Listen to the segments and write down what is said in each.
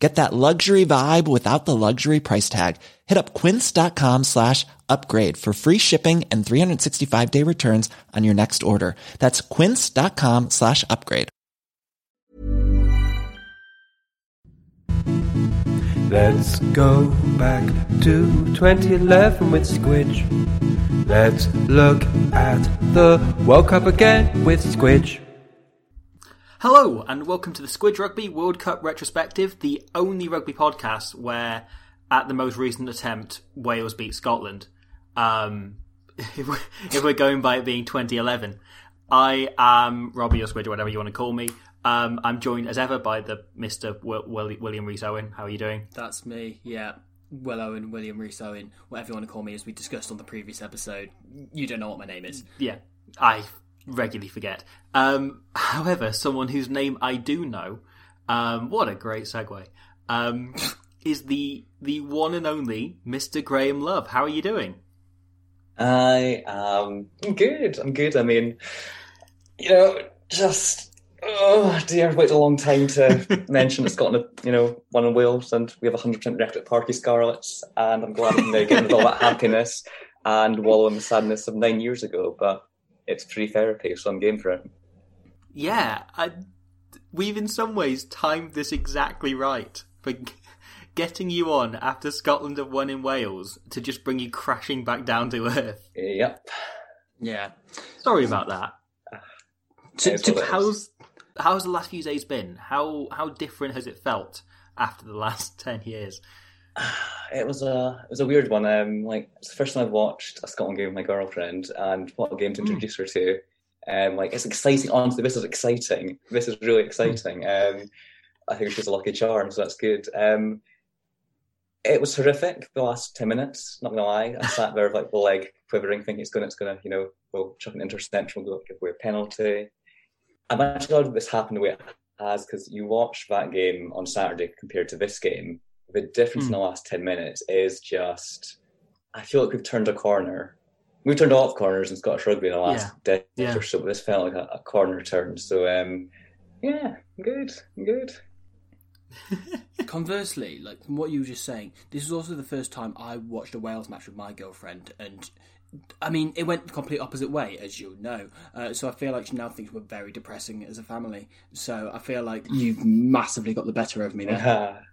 Get that luxury vibe without the luxury price tag. Hit up quince.com slash upgrade for free shipping and 365 day returns on your next order. That's quince.com slash upgrade. Let's go back to 2011 with Squidge. Let's look at the World Cup again with Squidge. Hello, and welcome to the Squid Rugby World Cup retrospective, the only rugby podcast where, at the most recent attempt, Wales beat Scotland. Um, if, we're, if we're going by it being 2011, I am Robbie or Squid, or whatever you want to call me. Um, I'm joined as ever by the Mr. Will, Will, William Rees Owen. How are you doing? That's me, yeah. Will Owen, William Rees Owen, whatever you want to call me, as we discussed on the previous episode. You don't know what my name is. Yeah, I regularly forget. Um, however, someone whose name I do know, um, what a great segue, um, is the the one and only Mr. Graham Love. How are you doing? I am good. I'm good. I mean, you know, just oh dear, I've waited a long time to mention that Scotland, you know, won in Wales, and we have a hundred percent record at Parc y Scarlets, and I'm glad I'm now getting with all that happiness and wallow in the sadness of nine years ago. But it's free therapy, so I'm game for it. Yeah, I, we've in some ways timed this exactly right for getting you on after Scotland have won in Wales to just bring you crashing back down to earth. Yep. Yeah. Sorry about that. It is what it is. How's how's the last few days been? How how different has it felt after the last ten years? It was a it was a weird one. Um, like it's the first time I've watched a Scotland game with my girlfriend, and what a game to introduce her to. Um, like it's exciting. Honestly, this is exciting. This is really exciting. Um, I think she's a lucky charm, so that's good. Um, it was horrific the last ten minutes. Not gonna lie, I sat there with like the leg quivering, thinking it's gonna, it's gonna, you know, we'll chuck an interception, we'll give away a penalty. I'm actually glad this happened the way it has because you watch that game on Saturday compared to this game. The difference in the last ten minutes is just. I feel like we've turned a corner. We've turned off corners in Scottish rugby in the last decade Yeah. or so, but this felt like a, a corner turn. So, um, yeah, good, good. Conversely, like from what you were just saying, this is also the first time I watched a Wales match with my girlfriend, and I mean, it went the complete opposite way, as you know. Uh, so I feel like she now thinks we're very depressing as a family. So I feel like you've massively got the better of me there.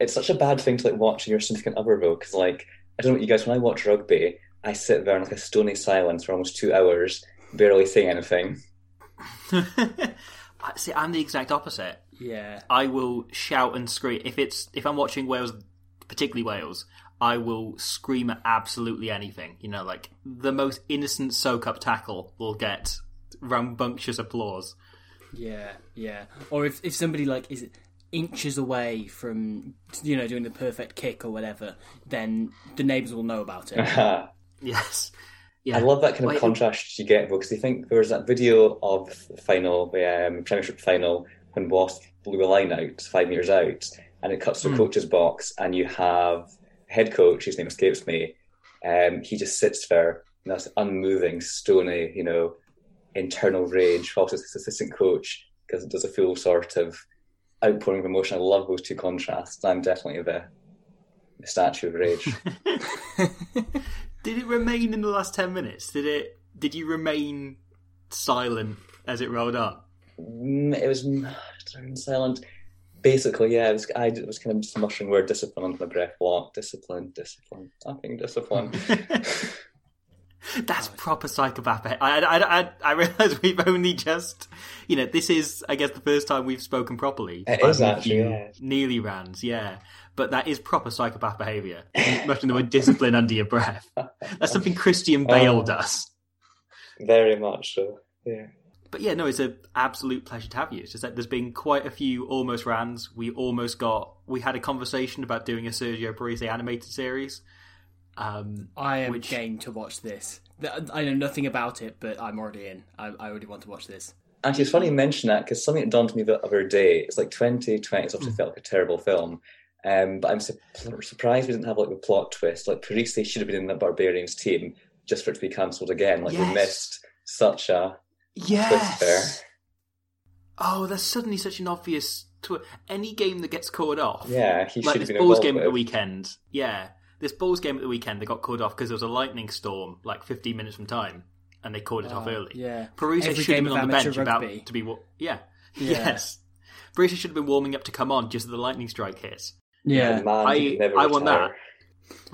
Yeah. It's such a bad thing to like watch your significant other though, because like I don't know what you guys. When I watch rugby, I sit there in like a stony silence for almost two hours, barely saying anything. I- See, I'm the exact opposite. Yeah. I will shout and scream if it's if I'm watching Wales, particularly Wales. I will scream at absolutely anything. You know, like the most innocent soak up tackle will get rambunctious applause. Yeah, yeah. Or if, if somebody like is inches away from you know doing the perfect kick or whatever, then the neighbours will know about it. Yes. Yeah. I love that kind of Wait, contrast you get because you think there was that video of the final, the um, Premiership final, when Wasp blew a line out five metres out, and it cuts to the coach's box, and you have head coach, his name escapes me, um, he just sits there, and that's unmoving, stony, you know, internal rage, whilst his assistant coach because it does a full sort of outpouring of emotion. I love those two contrasts. I'm definitely the, the statue of rage. Did it remain in the last ten minutes? Did it? Did you remain silent as it rolled on? Mm, it was silent. Basically, yeah, it was, I was kind of just mushing word discipline onto my breath block. Discipline, discipline, fucking discipline. That's oh, proper psychopath. I, I, I, I realize we've only just, you know, this is, I guess, the first time we've spoken properly. It But is with actually, yeah. Nearly rans, yeah. But that is proper psychopath behaviour. Mushing the word discipline under your breath. That's something Christian um, Bale Oh. does. Very much so. Yeah. But yeah, no, it's an absolute pleasure to have you. It's just that there's been quite a few almost rans. We almost got, we had a conversation about doing a Sergio Parisse animated series. Um, I am Which- game to watch this. I know nothing about it, but I'm already in. I, I already want to watch this. Actually, it's funny you mention that because something that dawned on me the other day. It's like 2020. It's obviously felt like a terrible film, um, but I'm su- surprised we didn't have like a plot twist. Like Parisse should have been in the Barbarians team just for it to be cancelled again. Like Yes. we missed such a twist there. Oh, there's suddenly such an obvious. Tw- any game that gets called off. Yeah, he like should have this been Bulls involved game at the weekend. Yeah, this Bulls game at the weekend, they got called off because there was a lightning storm like 15 minutes from time, and they called it off Oh, early. yeah. Parisse Every should have been on the amateur bench about to be. wa- Yeah. Yeah. Yes. Parisse should have been warming up to come on just as the lightning strike hits. Yeah. Man, I- he'd never I want retire.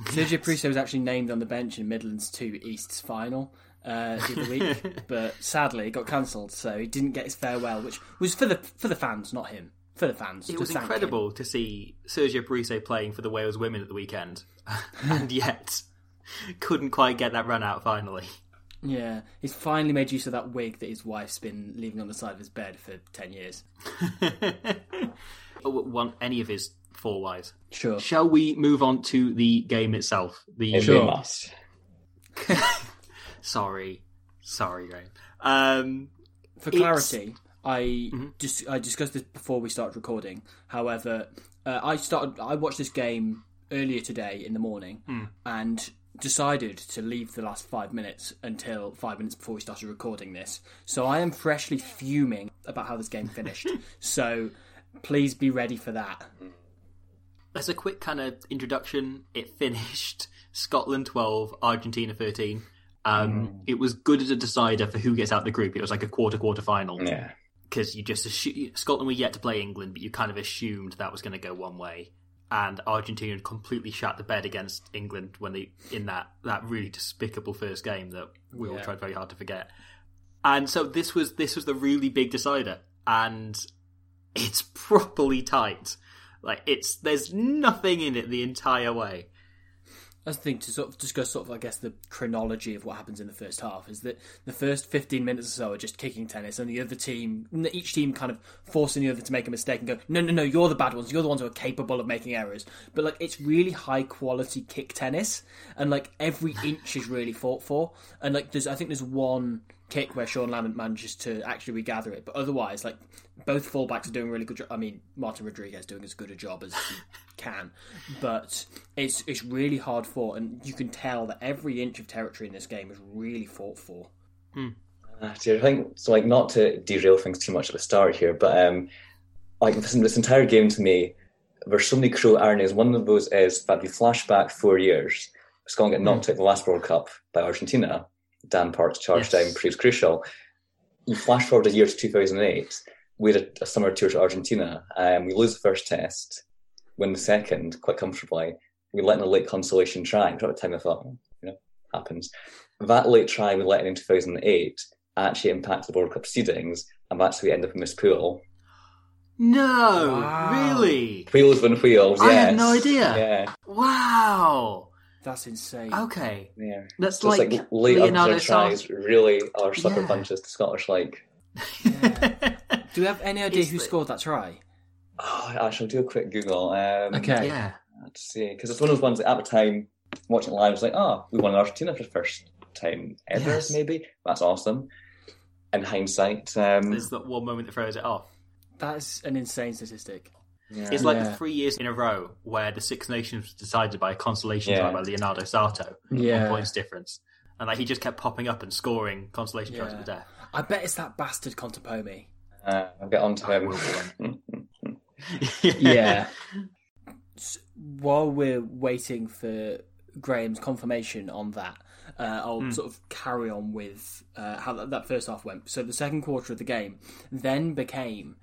Sergio Parisse was actually named on the bench in Midlands 2 East's final uh, the other week, but sadly it got cancelled, so he didn't get his farewell, which was for the for the fans, not him. For the fans. It was thank him. incredible to see Sergio Parisse playing for the Wales women at the weekend, and yet couldn't quite get that run out finally. Yeah, he's finally made use of that wig that his wife's been leaving on the side of his bed for 10 years. Oh, Want any of his four wives? Sure. Shall we move on to the game itself? The If Sure. must. sorry, sorry, Graham. Um, For It's- clarity, I just I discussed this before we started recording. However, uh, I started I watched this game earlier today in the morning and decided to leave the last five minutes until five minutes before we started recording this. So I am freshly fuming about how this game finished. so please be ready for that. as a quick kind of introduction, it finished Scotland 12, Argentina 13. Um, It was good as a decider for who gets out the group. It was like a quarter quarter final. Yeah. Because you just assume Scotland were yet to play England, but you kind of assumed that was going to go one way. And Argentina had completely shat the bed against England when they in that that really despicable first game that we all tried very hard to forget. And so this was this was the really big decider, and it's properly tight. Like it's there's nothing in it the entire way. That's the thing to sort of discuss, sort of, I guess, the chronology of what happens in the first half is that the first 15 minutes or so are just kicking tennis, and the other team, each team kind of forcing the other to make a mistake and go, no, no, no, you're the bad ones, you're the ones who are capable of making errors. But, like, it's really high quality kick tennis, and, like, every inch is really fought for. And, like, there's, I think there's one kick where Sean Lamont manages to actually regather it, but otherwise, like, both fullbacks are doing a really good job. I mean, Martin Rodriguez doing as good a job as he can, but it's it's really hard fought, and you can tell that every inch of territory in this game is really fought for. Ah, dear, I think so. Like, not to derail things too much at the start here, but um, like this, this entire game to me, there's so many cruel ironies. One of those is that we flash back four years. Scotland get knocked out of the last World Cup by Argentina. Dan Parks charged Yes. down, proves crucial. You flash forward a year to 2008. We had a, a summer tour to Argentina. Um, we lose the first test, win the second quite comfortably. We let in a late consolation try. At the time, I thought, "Oh, you know, happens. That late try we let in in 2008 actually impacted the World Cup seedings, and that's how we end up in this pool. No, Wow. really? Wheels and wheels, I yes. had no idea. Yeah, Wow. That's insane. Okay, yeah. that's So it's like, like, Leonardo tries really our sucker Yeah. punches to Scottish like. Do we have any idea It's who the- scored that try? Oh, I shall do a quick Google. Um, Okay. yeah. Let's see, because it's one of those ones that at the time watching it live was like, oh, we won in Argentina for the first time ever, Yes. maybe. That's awesome. In hindsight, um, There's that one moment that throws it off. That's an insane statistic. Yeah. It's like Yeah. three years in a row where the Six Nations was decided by a consolation Yeah. try by Leonardo Sato, Yeah. one points difference, and like he just kept popping up and scoring consolation tries to the death. I bet it's that bastard Contepomi. uh, I'll get on to him. Yeah. S- While we're waiting for Graham's confirmation on that, uh, I'll sort of carry on with uh, how that, that first half went. So the second quarter of the game then became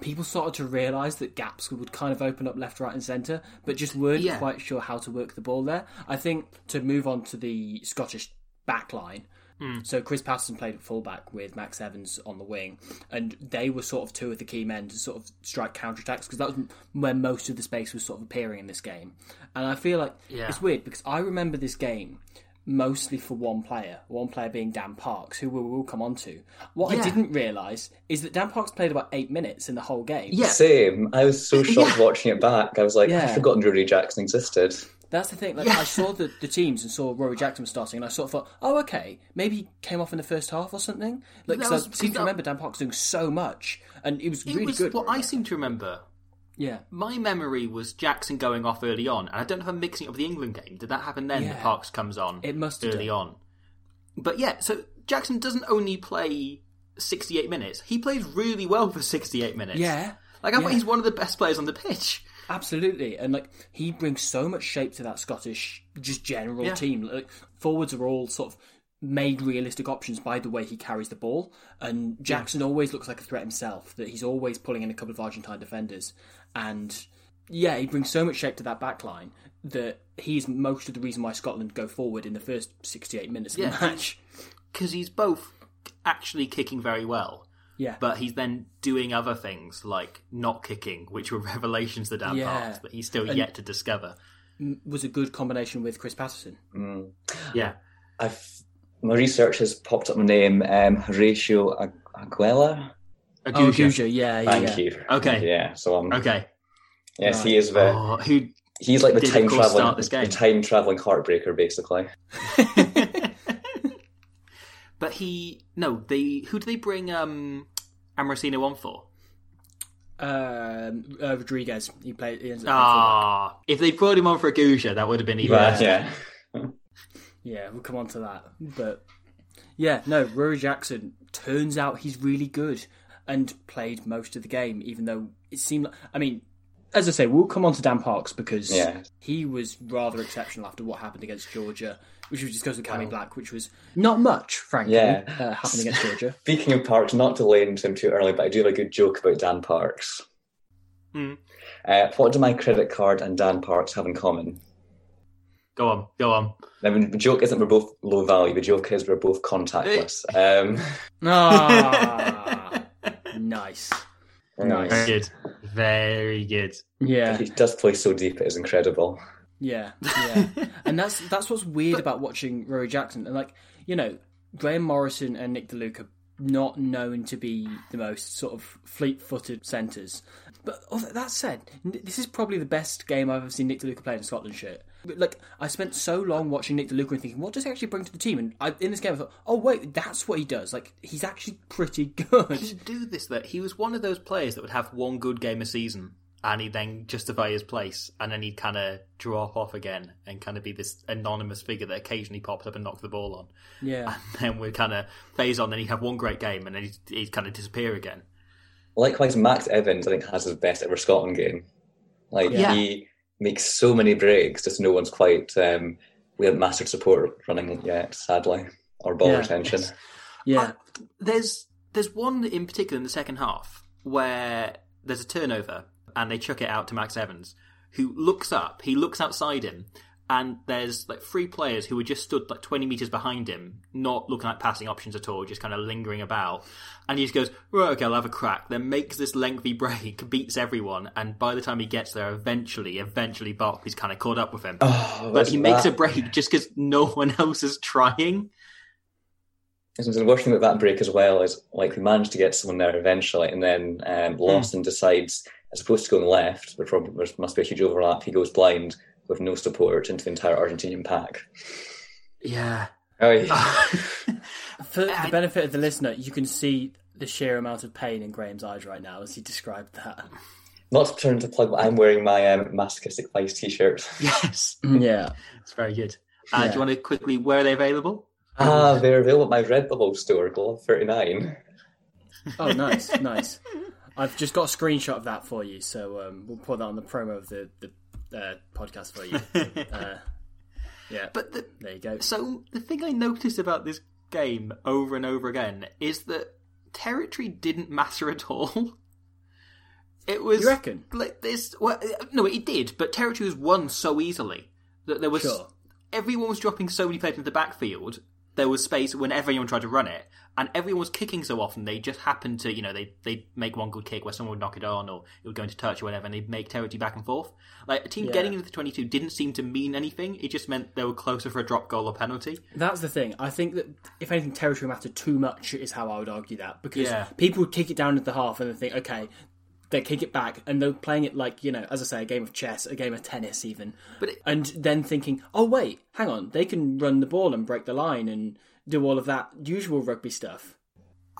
people started to realise that gaps would kind of open up left, right, and centre, but just weren't Yeah. quite sure how to work the ball there. I think to move on to the Scottish back line. Hmm. So Chris Paterson played at fullback with Max Evans on the wing, and they were sort of two of the key men to sort of strike counterattacks because that was where most of the space was sort of appearing in this game. And I feel like Yeah. it's weird because I remember this game mostly for one player, one player being Dan Parks, who we will come on to. What I didn't realise is that Dan Parks played about eight minutes in the whole game. Yeah. Same. I was so shocked Yeah. watching it back. I was like, Yeah. I'd forgotten Ruaridh Jackson existed. That's the thing. Like I saw the, the teams and saw Ruaridh Jackson was starting, and I sort of thought, oh, okay, maybe he came off in the first half or something. Like, That 'cause was- I seem to remember Dan Parks doing so much, and it was It really was good. what I seem to remember. Yeah, My memory was Jackson going off early on, and I don't know if I'm mixing it up with the England game. Did that happen then? Yeah. The Parks comes on. It must have early done. on. But yeah, so Jackson doesn't only play 68 minutes; he plays really well for 68 minutes. yeah, like I thought yeah. he's one of the best players on the pitch. absolutely. And like he brings so much shape to that Scottish just general Yeah. team. Like forwards are all sort of made realistic options by the way he carries the ball, and Jackson always looks like a threat himself. That he's always pulling in a couple of Argentine defenders, and yeah, he brings so much shape to that back line that he's most of the reason why Scotland go forward in the first 68 minutes of Yeah. the match. because he's both actually kicking very well, Yeah. but he's then doing other things like not kicking, which were revelations to Dan Yeah. Parks that he's still yet to discover. was a good combination with Chris Paterson. Yeah, I've my research has popped up my name, um, Horatio Ag- Agulla. Oh, Agulla. Guja, yeah, yeah. Thank yeah. you. Okay. Yeah. So um, Okay. yes, he is the Oh, who? he's like the did, time traveling start this the time traveling heartbreaker, basically. But he no. They who do they bring? Um, Amorosino on for? Um, uh, Rodriguez, he played. He ends up Ah, if they brought him on for Agulla, that would have been even. But, better. yeah. yeah, we'll come on to that. But yeah, no, Ruaridh Jackson turns out he's really good and played most of the game, even though it seemed like. I mean, as I say, we'll come on to Dan Parks because Yeah. he was rather exceptional after what happened against Georgia, which we discussed with Cammy Black, which was not much, frankly, Yeah. uh, happened against Georgia. Speaking of Parks, not to lay into him too early, but I do have a good joke about Dan Parks. Hmm. Uh, what do my credit card and Dan Parks have in common? Go on, go on. I mean, the joke isn't we're both low value. The joke is we're both contactless. Um, Ah, nice. Nice. Very good. Very good. Yeah. he does play so deep; it is incredible. Yeah, yeah, and that's that's what's weird about watching Ruaridh Jackson. And like you know, Graeme Morrison and Nick De Luca not known to be the most sort of fleet-footed centres. But that said, this is probably the best game I've ever seen Nick De Luca play in a Scotland shirt. But, Like I spent so long watching Nick De Luca and thinking, what does he actually bring to the team? And I, in this game, I thought, oh wait, that's what he does. Like he's actually pretty good. He do this that he was one of those players that would have one good game a season and he'd then justify his place and then he'd kind of drop off again and kind of be this anonymous figure that occasionally pops up and knocks the ball on. Yeah, And then we'd kind of phase on and he'd have one great game and then he'd, he'd kind of disappear again. Likewise, Max Evans, I think, has his best ever Scotland game. Like Yeah. he makes so many breaks, just no one's quite. Um, we haven't mastered support running yet, sadly, or ball Yeah. retention. yeah, There's there's one in particular in the second half where there's a turnover and they chuck it out to Max Evans, who looks up. He looks outside him, and there's like three players who were just stood like 20 meters behind him, not looking at passing options at all, just kind of lingering about. And he just goes, "Right, okay, I'll have a crack." Then makes this lengthy break, beats everyone, and by the time he gets there, eventually, eventually, Barclay's kind of caught up with him. Oh, but he makes a break just because no one else is trying. The worst thing about that break as well is like we managed to get someone there eventually, and then um, Hmm. Lawson decides as opposed to going left, which probably there must be a huge overlap. He goes blind with no support into the entire Argentinian pack. Yeah. Oh, yeah. For the benefit of the listener, you can see the sheer amount of pain in Graham's eyes right now as he described that. Not to turn to plug, but I'm wearing my um, masochistic vice t-shirt. Yes. Yeah. It's very good. Uh, Do you want to quickly, where are they available? Ah, they're available at my Redbubble store, Glove 39. Oh, nice, nice. I've just got a screenshot of that for you, so um, we'll put that on the promo of the, the uh, podcast for you. Uh, yeah, But the, there you go. so the thing I noticed about this game over and over again is that territory didn't matter at all. It was You reckon? like this. Well, no, it did, but territory was won so easily that there was Sure. everyone was dropping so many players into the backfield. There was space whenever anyone tried to run it, and everyone was kicking so often. They just happened to, you know, they they make one good kick where someone would knock it on, or it would go into touch or whatever, and they'd make territory back and forth. Like a team Yeah. getting into the twenty-two didn't seem to mean anything. It just meant they were closer for a drop goal or penalty. That's the thing. I think that if anything, territory mattered too much is how I would argue that because Yeah. people would kick it down into the half and then think, okay, they kick it back, and they're playing it like you know, as I say, a game of chess, a game of tennis, even. But it- and then thinking, oh wait, hang on, they can run the ball and break the line and do all of that usual rugby stuff.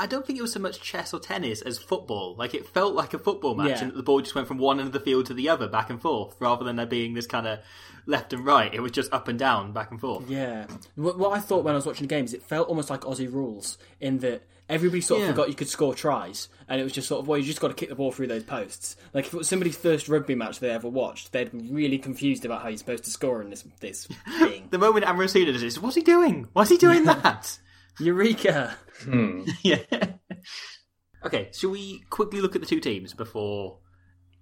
I don't think it was so much chess or tennis as football. Like it felt like a football match, Yeah. and the ball just went from one end of the field to the other, back and forth, rather than there being this kind of left and right. It was just up and down, back and forth. Yeah. What, what I thought when I was watching the game is it felt almost like Aussie rules in that everybody sort of Yeah. forgot you could score tries, and it was just sort of well, you just got to kick the ball through those posts. Like if it was somebody's first rugby match they ever watched, they'd be really confused about how you're supposed to score in this this thing. The moment Amorosino does this, what's he doing? Why's he doing that? Eureka! yeah. okay, shall we quickly look at the two teams before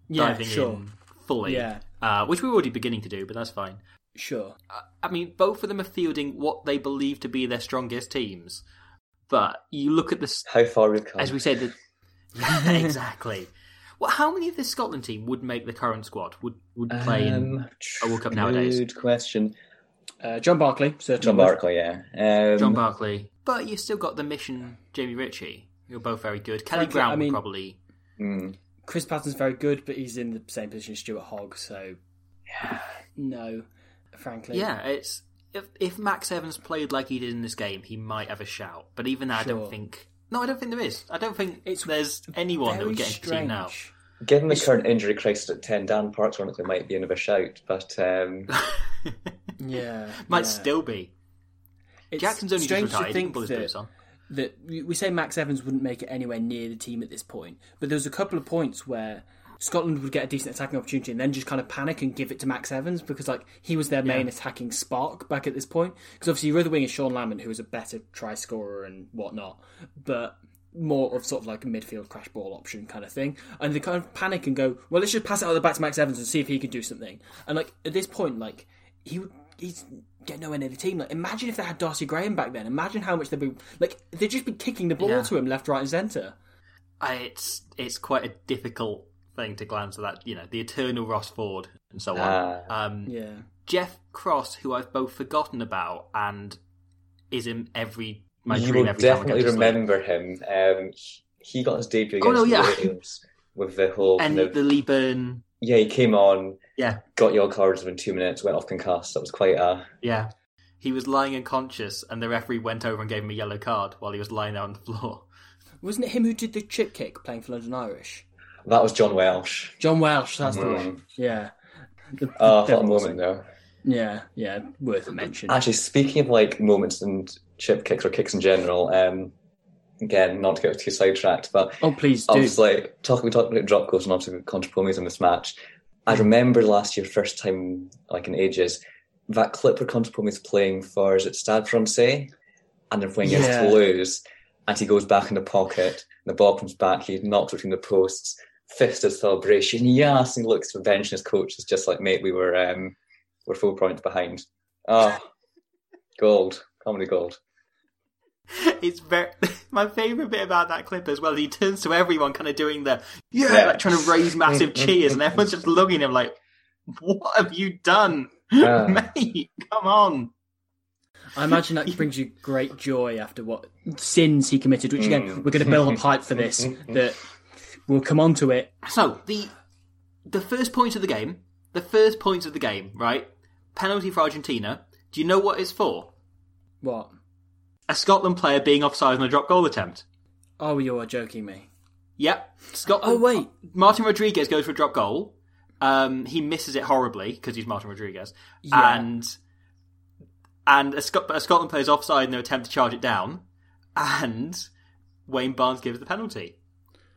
Yeah, diving sure, in fully? Yeah. Uh, which we're already beginning to do, but that's fine. sure. I mean, both of them are fielding what they believe to be their strongest teams. But you look at this, How far we've come. as we said, that exactly. Well, how many of this Scotland team would make the current squad? Would would play in Um, a World Cup nowadays? Good question. Uh, John Barclay, certainly. John would. Barclay, yeah. Um, John Barclay, but you still got the Mission, Jamie Ritchie. You're both very good. Kelly Frankly, Brown I mean- probably. mm, Chris Patton's very good, but he's in the same position as Stuart Hogg, so no, frankly. Yeah, it's if if Max Evans played like he did in this game, he might have a shout. But even that, I don't think. No, I don't think there is. I don't think It's there's anyone that would get into the team now. given the current injury crisis at 10, Dan Parks ironically might be in of a shout, but um, Yeah, Might yeah. still be. It's Jackson's only just strange to retired. He can think pull his that- on. that we we say Max Evans wouldn't make it anywhere near the team at this point, but there was a couple of points where Scotland would get a decent attacking opportunity and then just kind of panic and give it to Max Evans because like he was their main attacking spark back at this point. Because obviously your other wing is Sean Lamont, who is a better try scorer and whatnot, but more of sort of like a midfield crash ball option kind of thing. And they kind of panic and go, well, let's just pass it out the back to Max Evans and see if he can do something. And like at this point, like he would he's get nowhere near the team. Like imagine if they had Darcy Graham back then. Imagine how much they'd be like they'd just be kicking the ball Yeah. to him left, right, and centre. It's it's quite a difficult thing to glance at that. You know, the eternal Ross Ford and so on. Ah. Um, Yeah. Geoff Cross, who I've both forgotten about and is in every my you dream will every time I definitely sleep. remember him. Um, he got his debut Oh, no, the yeah. Wales with the whole And kind of the Lee Byrne, yeah. He came on, yeah, got yellow cards within two minutes, went off concussed. That was quite a yeah. He was lying unconscious, and the referee went over and gave him a yellow card while he was lying there on the floor. Wasn't it him who did the chip kick playing for London Irish? That was John Welsh. John Welsh, that's the Mm. one. Yeah. The- Oh, the what a devils. moment though. Yeah, yeah, worth a mention. Actually, speaking of like moments and chip kicks or kicks in general, um, again, not to get too sidetracked, but oh, please do. obviously talking we talked about drop goals and obviously Contepomi's in this match. I remember last year, first time like in ages, that clip where Contepomi's playing for is it Stade Francais, and then playing against Yeah. Toulouse, and he goes back in the pocket, and the ball comes back, he knocks between the posts, fisted celebration, yes, and he looks to the bench, his coach is just like, mate, we were um, we're four points behind. Oh, gold, comedy gold. It's very my favorite bit about that clip as well. He turns to everyone, kind of doing the yeah, Yeah. like trying to raise massive cheers, and everyone's just looking at him like, "What have you done, Yeah. mate? Come on!" I imagine that brings you great joy after what sins he committed, which again, we're going to build up hype for this, that we'll come on to it. So the the first point of the game, the first point of the game, right? Penalty for Argentina. Do you know what it's for? What? A Scotland player being offside on a drop goal attempt. Oh, you are joking me. Yep. Scotland. Oh, wait. Martin Rodriguez goes for a drop goal. Um, he misses it horribly because he's Martin Rodriguez, Yeah. and and a, Scot- a Scotland player's offside in their attempt to charge it down, and Wayne Barnes gives the penalty.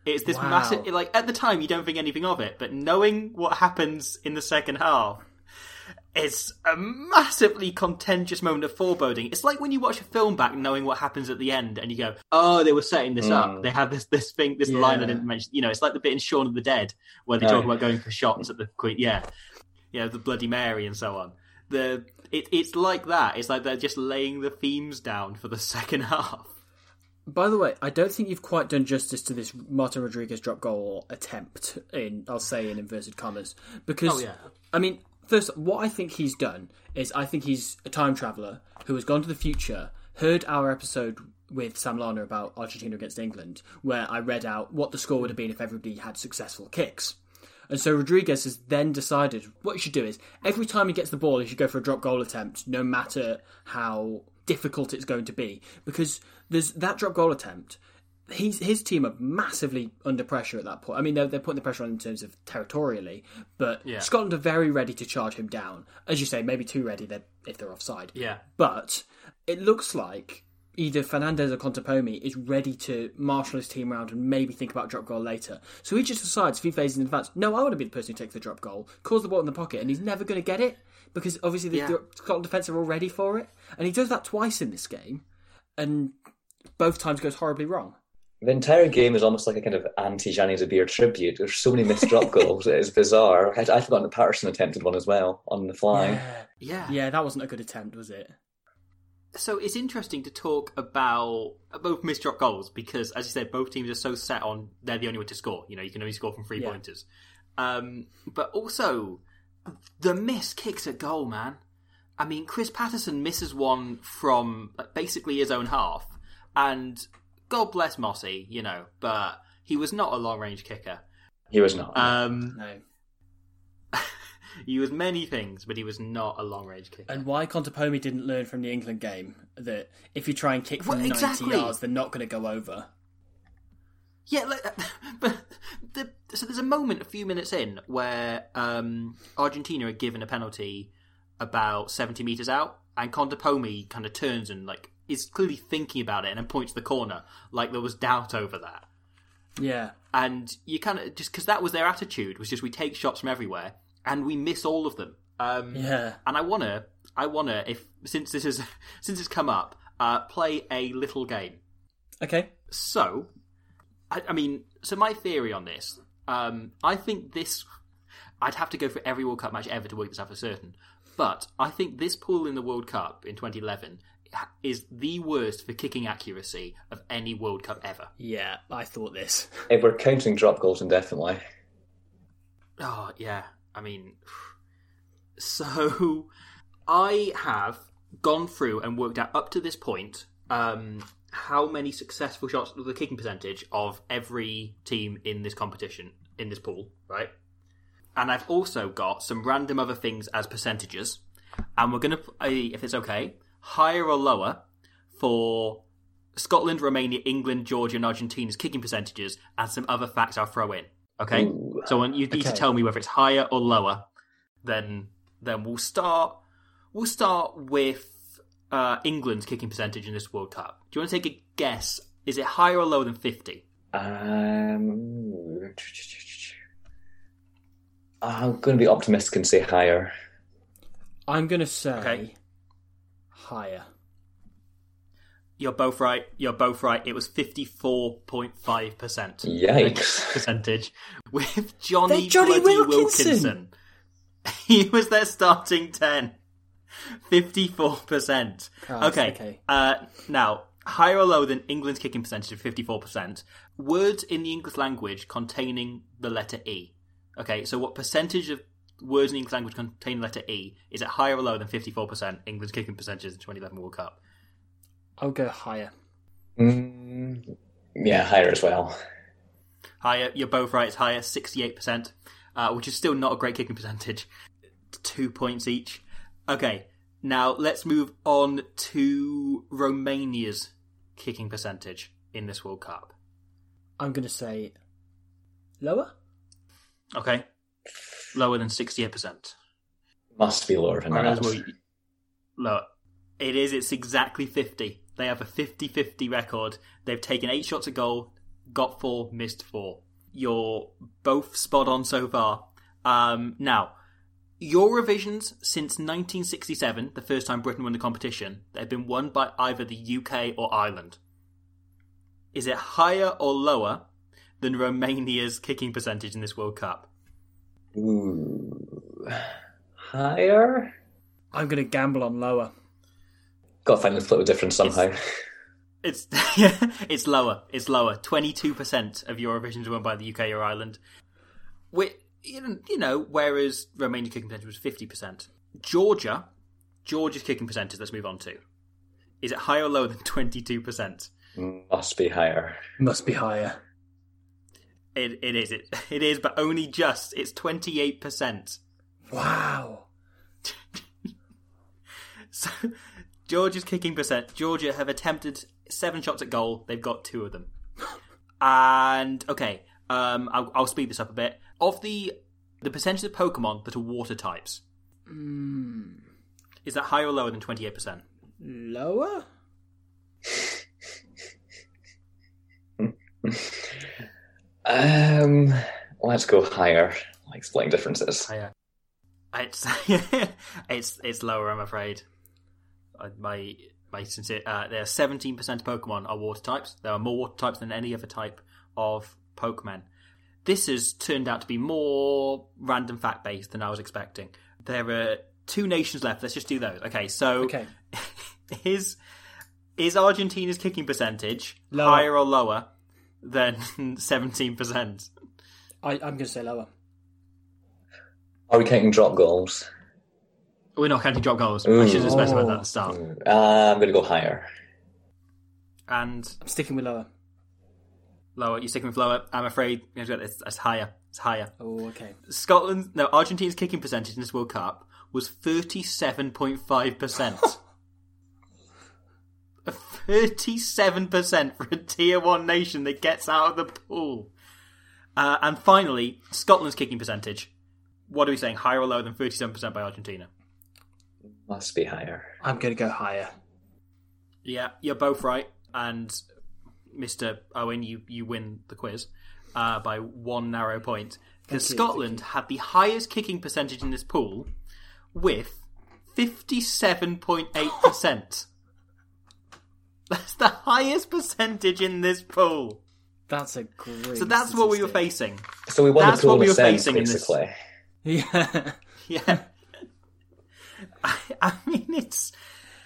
It's this Wow. massive. Like at the time, you don't think anything of it, but knowing what happens in the second half, it's a massively contentious moment of foreboding. It's like when you watch a film back, knowing what happens at the end, and you go, "Oh, they were setting this up. Mm. They had this this thing, this line I didn't mention." You know, it's like the bit in Shaun of the Dead where they Oh. talk about going for shots at the Queen. Yeah, yeah, the Bloody Mary and so on. The it, it's like that. It's like they're just laying the themes down for the second half. By the way, I don't think you've quite done justice to this Martin Rodriguez drop goal attempt in I'll say in inverted commas because Oh, yeah. I mean, first what I think he's done is I think he's a time traveler who has gone to the future, heard our episode with Sam Lana about Argentina against England, where I read out what the score would have been if everybody had successful kicks. And so Rodriguez has then decided what he should do is every time he gets the ball, he should go for a drop goal attempt, no matter how difficult it's going to be, because there's that drop goal attempt. He's, his team are massively under pressure at that point. I mean, they're, they're putting the pressure on in terms of territorially, but Yeah. Scotland are very ready to charge him down. As you say, maybe too ready they're- if they're offside. Yeah. But it looks like either Fernandez or Contepomi is ready to marshal his team around and maybe think about drop goal later. So he just decides, a few phases in advance, no, I want to be the person who takes the drop goal, calls the ball in the pocket, and he's never going to get it because obviously the, Yeah. the Scotland defence are all ready for it. And he does that twice in this game, and both times goes horribly wrong. The entire game is almost like a kind of anti Jannie de Beer tribute. There's so many missed drop goals. It is bizarre. I'd, I'd forgotten that Paterson attempted one as well on the fly. Yeah. Yeah, that wasn't a good attempt, was it? So it's interesting to talk about both missed drop goals because, as you said, both teams are so set on they're the only way to score. You know, you can only score from three Yeah. pointers. Um, but also, the miss kicks at goal, man. I mean, Chris Paterson misses one from like, basically his own half, and God bless Mossy, you know, but he was not a long range kicker. He was not. Um, No. he was many things, but he was not a long range kicker. And why Contepomi didn't learn from the England game that if you try and kick from Well, 90 exactly. yards, they're not going to go over. Yeah, like, but the, so there's a moment a few minutes in where um, Argentina are given a penalty about 70 meters out, and Contepomi kind of turns and like is clearly thinking about it and then points to the corner like there was doubt over that. Yeah. And you kind of just because that was their attitude was just we take shots from everywhere and we miss all of them. Um, Yeah. And I wanna, I wanna, if since this is since it's come up, uh, play a little game. Okay. So, I, I mean, so my theory on this, um, I think this, I'd have to go for every World Cup match ever to work this out for certain. But I think this pool in the World Cup in 2011 is the worst for kicking accuracy of any World Cup ever. Yeah, I thought this. if we're counting drop goals indefinitely, Oh yeah, I mean, so I have gone through and worked out up to this point um, how many successful shots, the kicking percentage of every team in this competition in this pool, right? And I've also got some random other things as percentages, and we're gonna, if it's okay, higher or lower for Scotland, Romania, England, Georgia, and Argentina's kicking percentages, and some other facts I'll throw in. Okay, Ooh. so when you need to tell me whether it's higher or lower, then then we'll start. We'll start with uh, England's kicking percentage in this World Cup. Do you want to take a guess? Is it higher or lower than fifty? um, I'm going to be optimistic and say higher. I'm going to say Okay. Higher. You're both right. You're both right. It was fifty-four point five percent. Yikes. Percentage with Jonny, They're Jonny Wilkinson. Wilkinson. He was their starting ten. Fifty-four percent. Christ, Okay. okay. Uh, now, higher or lower than England's kicking percentage of fifty-four percent. Words in the English language containing the letter E. Okay, so what percentage of words in English language containing the letter E is it higher or lower than fifty-four percent England's kicking percentage in the 2011 World Cup? I'll go higher. Mm, yeah, higher as well. Higher, you're both right. It's higher, sixty-eight percent, uh, which is still not a great kicking percentage. Two points each. Okay, now let's move on to Romania's kicking percentage in this World Cup. I'm going to say lower. Okay, lower than sixty-eight percent. Must be lower than that. Lower. It is. It's exactly fifty. They have a 50-50 record. They've taken eight shots at goal, got four, missed four. You're both spot on so far. Um, now, Eurovisions since 1967, the first time Britain won the competition, they've been won by either the UK or Ireland. Is it higher or lower than Romania's kicking percentage in this World Cup? Ooh. Higher? I'm going to gamble on lower. Got to find the split difference somehow. It's yeah, it's lower. It's lower. Twenty two percent of Eurovisions were won by the UK or Ireland. Which, you know, whereas Romania kicking percentage was fifty percent. Georgia, Georgia's kicking percentage. Let's move on to. Is it higher or lower than twenty two percent? Must be higher. Must be higher. It, it is. It, it is, but only just. It's 28%. Wow. So, Georgia's kicking percent. Georgia have attempted seven shots at goal. They've got two of them. And okay, um, I'll, I'll speed this up a bit. Of the the percentage of Pokemon that are water types, is that higher or lower than twenty eight percent? Lower? Um, let's go higher. I'll explain differences. Higher. It's it's it's lower. I'm afraid. Uh, My my sincere. Uh, there are seventeen percent of Pokemon are water types. There are more water types than any other type of Pokemon. This has turned out to be more random fact based than I was expecting. There are two nations left. Let's just do those. Okay, so Okay. is is Argentina's kicking percentage Lower. higher or lower than seventeen percent? I, I'm going to say lower. Are we counting drop goals? We're not counting drop goals. I should have specified that at the start. Uh, I'm going to go higher. And I'm sticking with lower. lower, you're sticking with lower. I'm afraid it's, it's higher. It's higher. Oh, okay. Scotland, no, Argentina's kicking percentage in this World Cup was 37.5%. 37% for a tier 1 nation that gets out of the pool. Uh, and finally, Scotland's kicking percentage. What are we saying? Higher or lower than 37% by Argentina? Must be higher. I'm going to go higher. Yeah, you're both right. And Mr. Owen, you, you win the quiz uh, by one narrow point. Because Scotland had the highest kicking percentage in this pool with 57.8%. That's the highest percentage in this pool. That's a great. So that's what we were facing. So we won That's the pool what we were sense, facing in this- basically. Yeah. Yeah. I, I mean, it's.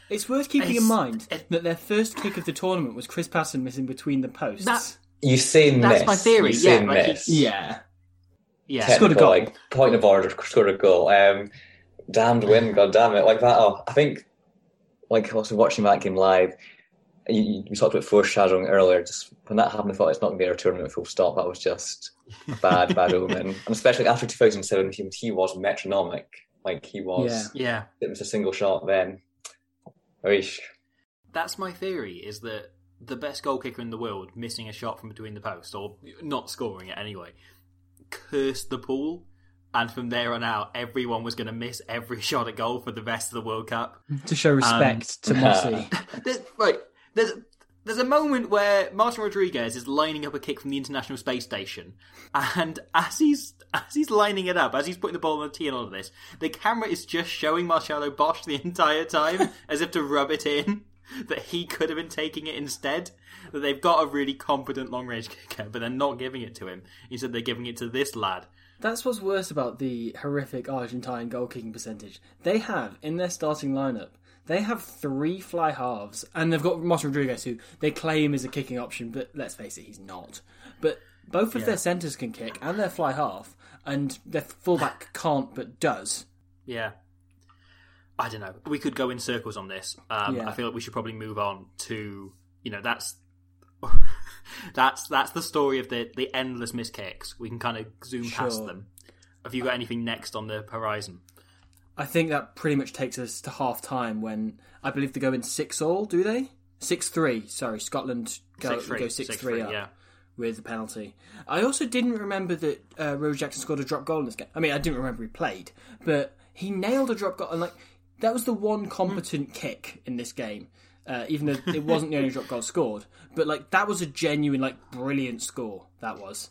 It's worth keeping It's- in mind it- that their first kick of the tournament was Chris Paterson missing between the posts. That- You say That's miss. my theory, You say yeah, like miss. yeah. Yeah. Scored a Technical, goal. Like, point of order, scored a goal. Um, damned win, god damn it. Like that. Oh, I think, like, also watching that game live, you, you, we talked about foreshadowing earlier. Just when that happened, I thought it's not going to be our tournament full stop. That was just a bad, bad omen. And especially after 2007, he, he was metronomic. Like, he was, Yeah. Yeah. it was a single shot then. Oish. That's my theory. Is that the best goal kicker in the world missing a shot from between the posts or not scoring it anyway, cursed the pool, and from there on out, everyone was going to miss every shot at goal for the rest of the World Cup. To show respect um, to Mossy. There's, right, there's there's a moment where Martin Rodriguez is lining up a kick from the International Space Station, and as he's as he's lining it up, as he's putting the ball on the tee and all of this, the camera is just showing Marcelo Bosch the entire time, as if to rub it in that he could have been taking it instead. That they've got a really competent long range kicker, but they're not giving it to him. Instead, they're giving it to this lad. That's what's worse about the horrific Argentine goal kicking percentage. They have in their starting lineup, they have three fly halves, and they've got Moss Rodriguez, who they claim is a kicking option, but let's face it, he's not. But both of their centres can kick, and their fly half, and their fullback can't but does. Yeah. I don't know. We could go in circles on this. Um, Yeah. I feel like we should probably move on to you know that's that's that's the story of the the endless miss kicks. We can kind of zoom past them. Have you got anything next on the horizon? I think that pretty much takes us to half time when I believe they go in six all, do they? Six three. Sorry, Scotland go Six three. go six, Six three three, up yeah. with the penalty. I also didn't remember that uh, Rose Jackson scored a drop goal in this game. I mean, I didn't remember he played, but he nailed a drop goal and like that was the one competent kick in this game. Uh, even though it wasn't the only drop goal scored, but like that was a genuine, like brilliant score. That was.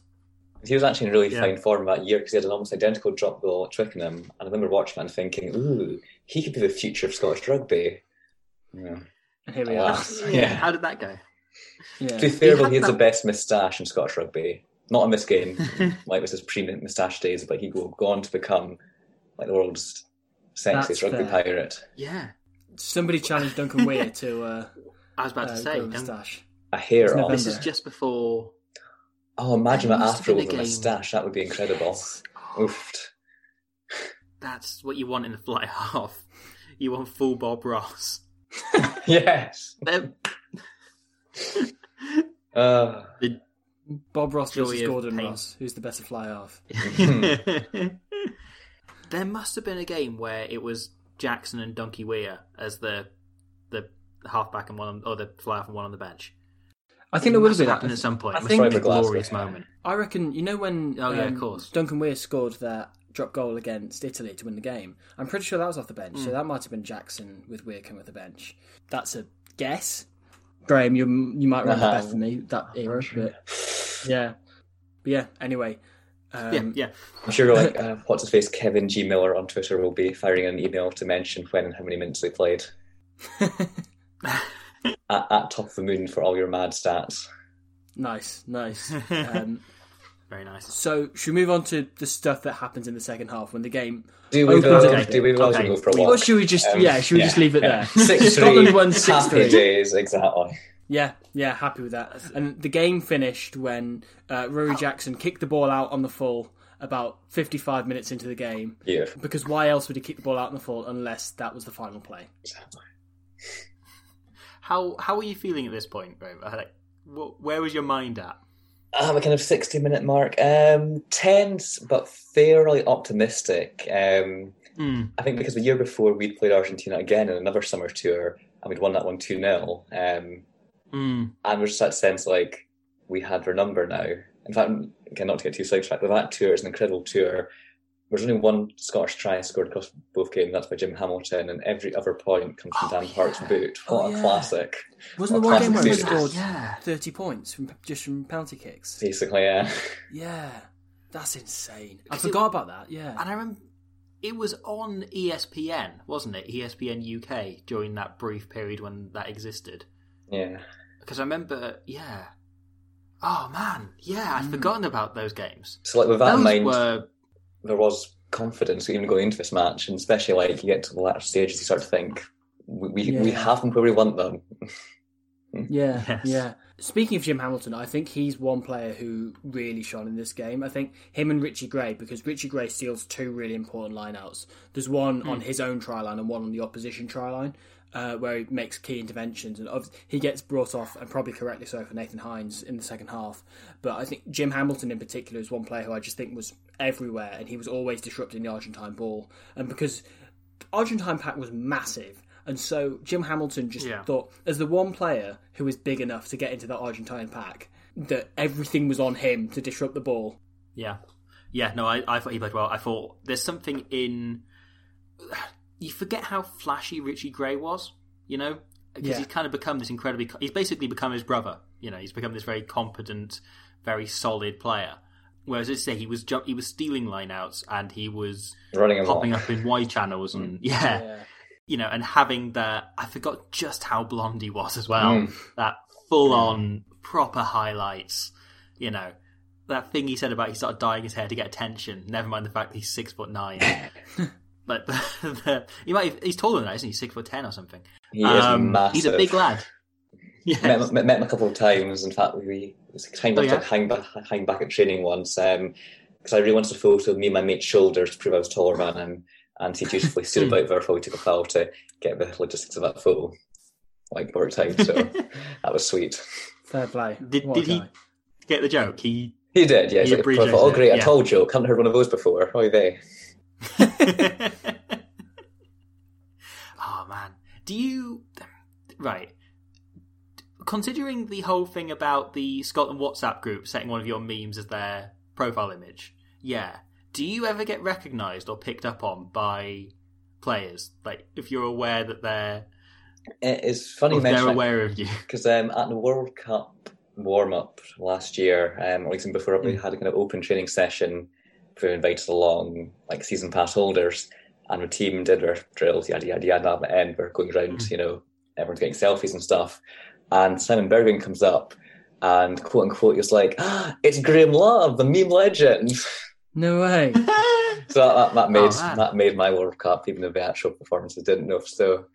He was actually in really Yeah. fine form that year because he had an almost identical drop goal at Twickenham. And I remember watching that and thinking, ooh, he could be the future of Scottish rugby. Yeah. And here we Wow. are. Yeah. How did that go? Yeah. To be fair, though, had he has that- the best moustache in Scottish rugby. Not in this game, like with his pre moustache days, but he will go on to become like the world's sexiest That's rugby fair. pirate. Yeah, Somebody challenged Duncan Weir to uh, I was about uh, to say. go don't- moustache. A hair off. This is just before. Oh, imagine There that used to afro with the a game- moustache. That would be incredible. Oof. That's what you want in the fly half. You want full Bob Ross. yes. They're- Uh, Bob Ross Joy versus Gordon pain. Ross. Who's the better fly half? there must have been a game where it was Jackson and Donkey Weir as the the halfback and one on, or the fly half and one on the bench. I think there would have must been. happened at some point. I It think- have been a Glasgow. glorious moment. I reckon you know when Oh, yeah, of um, course. Duncan Weir scored that drop goal against Italy to win the game. I'm pretty sure that was off the bench, so Hmm. that might have been Jackson with Weir coming off the bench. That's a guess. Graham, you you might remember Uh-huh. better than me that era, but yeah, but yeah. Anyway, um, yeah, yeah. I'm sure like uh, what's his face Kevin G Miller on Twitter will be firing an email to mention when and how many minutes they played. at, at top of the moon for all your mad stats. nice, nice. um, Very nice. so should we move on to the stuff that happens in the second half when the game? Do we Opens go? it. Do we Okay. go for a We- walk? Or should we just Um, yeah? Should we yeah, just leave it yeah. there? Six Scotland won six Happy three. days, exactly. Yeah, yeah, happy with that. And the game finished when uh, Ruaridh Jackson kicked the ball out on the full about 55 minutes into the game. Yeah, Because why else would he kick the ball out on the full unless that was the final play? exactly. How how are you feeling at this point, Graham? Like, wh- where was your mind at? Um, a kind of sixty minute mark. Um, tense but fairly optimistic. Um, Mm. I think because the year before we'd played Argentina again in another summer tour and we'd won that one two 0 um, Mm. and there's just that sense like we had their number now. In fact, again, not to get too sidetracked, but that tour is an incredible tour. There's only one Scottish try scored across both games. That's by Jim Hamilton, and every other point comes from Oh, Dan Parks' boot. What Oh, a yeah. classic! Wasn't the one game where he scored. Yeah. 30 points from just from penalty kicks? Basically, yeah. Yeah, that's insane. I Because it- forgot about that, yeah. And I remember it was on ESPN, wasn't it? ESPN UK during that brief period when that existed. Yeah. Because I remember, yeah. Oh man, yeah, I'd Mm. forgotten about those games. So, like with that in Those mind, were there was confidence even going into this match, and especially like you get to the latter stages, you start to think we we, we have them where we want them. Yeah, Yes. yeah. Speaking of Jim Hamilton, I think he's one player who really shone in this game. I think him and Richie Gray, because Richie Gray steals two really important lineouts. There's one hmm. on his own try line and one on the opposition try line, uh, where he makes key interventions. And he gets brought off, and probably correctly so, for Nathan Hines in the second half. But I think Jim Hamilton in particular is one player who I just think was everywhere, and he was always disrupting the Argentine ball. And because Argentine pack was massive, and so Jim Hamilton just Yeah. thought, as the one player who was big enough to get into that Argentine pack, that everything was on him to disrupt the ball. Yeah, yeah. No, I, I thought he played well. I thought there's something in. You forget how flashy Richie Gray was, you know, because Yeah. he's kind of become this incredibly. He's basically become his brother. You know, he's become this very competent, very solid player. Whereas, as I say, he was jump, he was stealing lineouts and he was Running popping up in wide channels and yeah, you know, and having the I forgot just how blonde he was as well. Mm. That full on proper highlights, you know. That thing he said about he started dyeing his hair to get attention. Never mind the fact that he's six foot nine. but the, the, he might he's taller than that, isn't he? Six foot ten or something. He is Um, massive. He's a big lad. Yes. Met, met, met him a couple of times. In fact, we was kind of Oh, yeah? hang back, hang back at training once because I really wanted a photo of me and my mate's shoulders to prove I was taller than him, and he dutifully stood about there before we took a foul to get the logistics of that photo like worked out. So that was sweet. Fair play. Did, What did he get the joke? He He did, yeah. He He's like, appreciates oh, great, a yeah. tall joke. Haven't heard one of those before. Oh, they. oh man, do you right? Considering the whole thing about the Scotland WhatsApp group setting one of your memes as their profile image, yeah. Do you ever get recognised or picked up on by players? Like, if you're aware that they're, It is funny they're aware of you. because um, at the World Cup warm up last year, um, or even before, we had a kind of open training session for invited along like season pass holders, and the team did their drills, yada yada yada. At the end, we're going around, you know, everyone's getting selfies and stuff, and Simon Berghan comes up. And quote unquote, he was like, ah, "It's Graham Love, the meme legend." No way. So that, that, that made man. that made my World Cup, even though the actual performances didn't know. So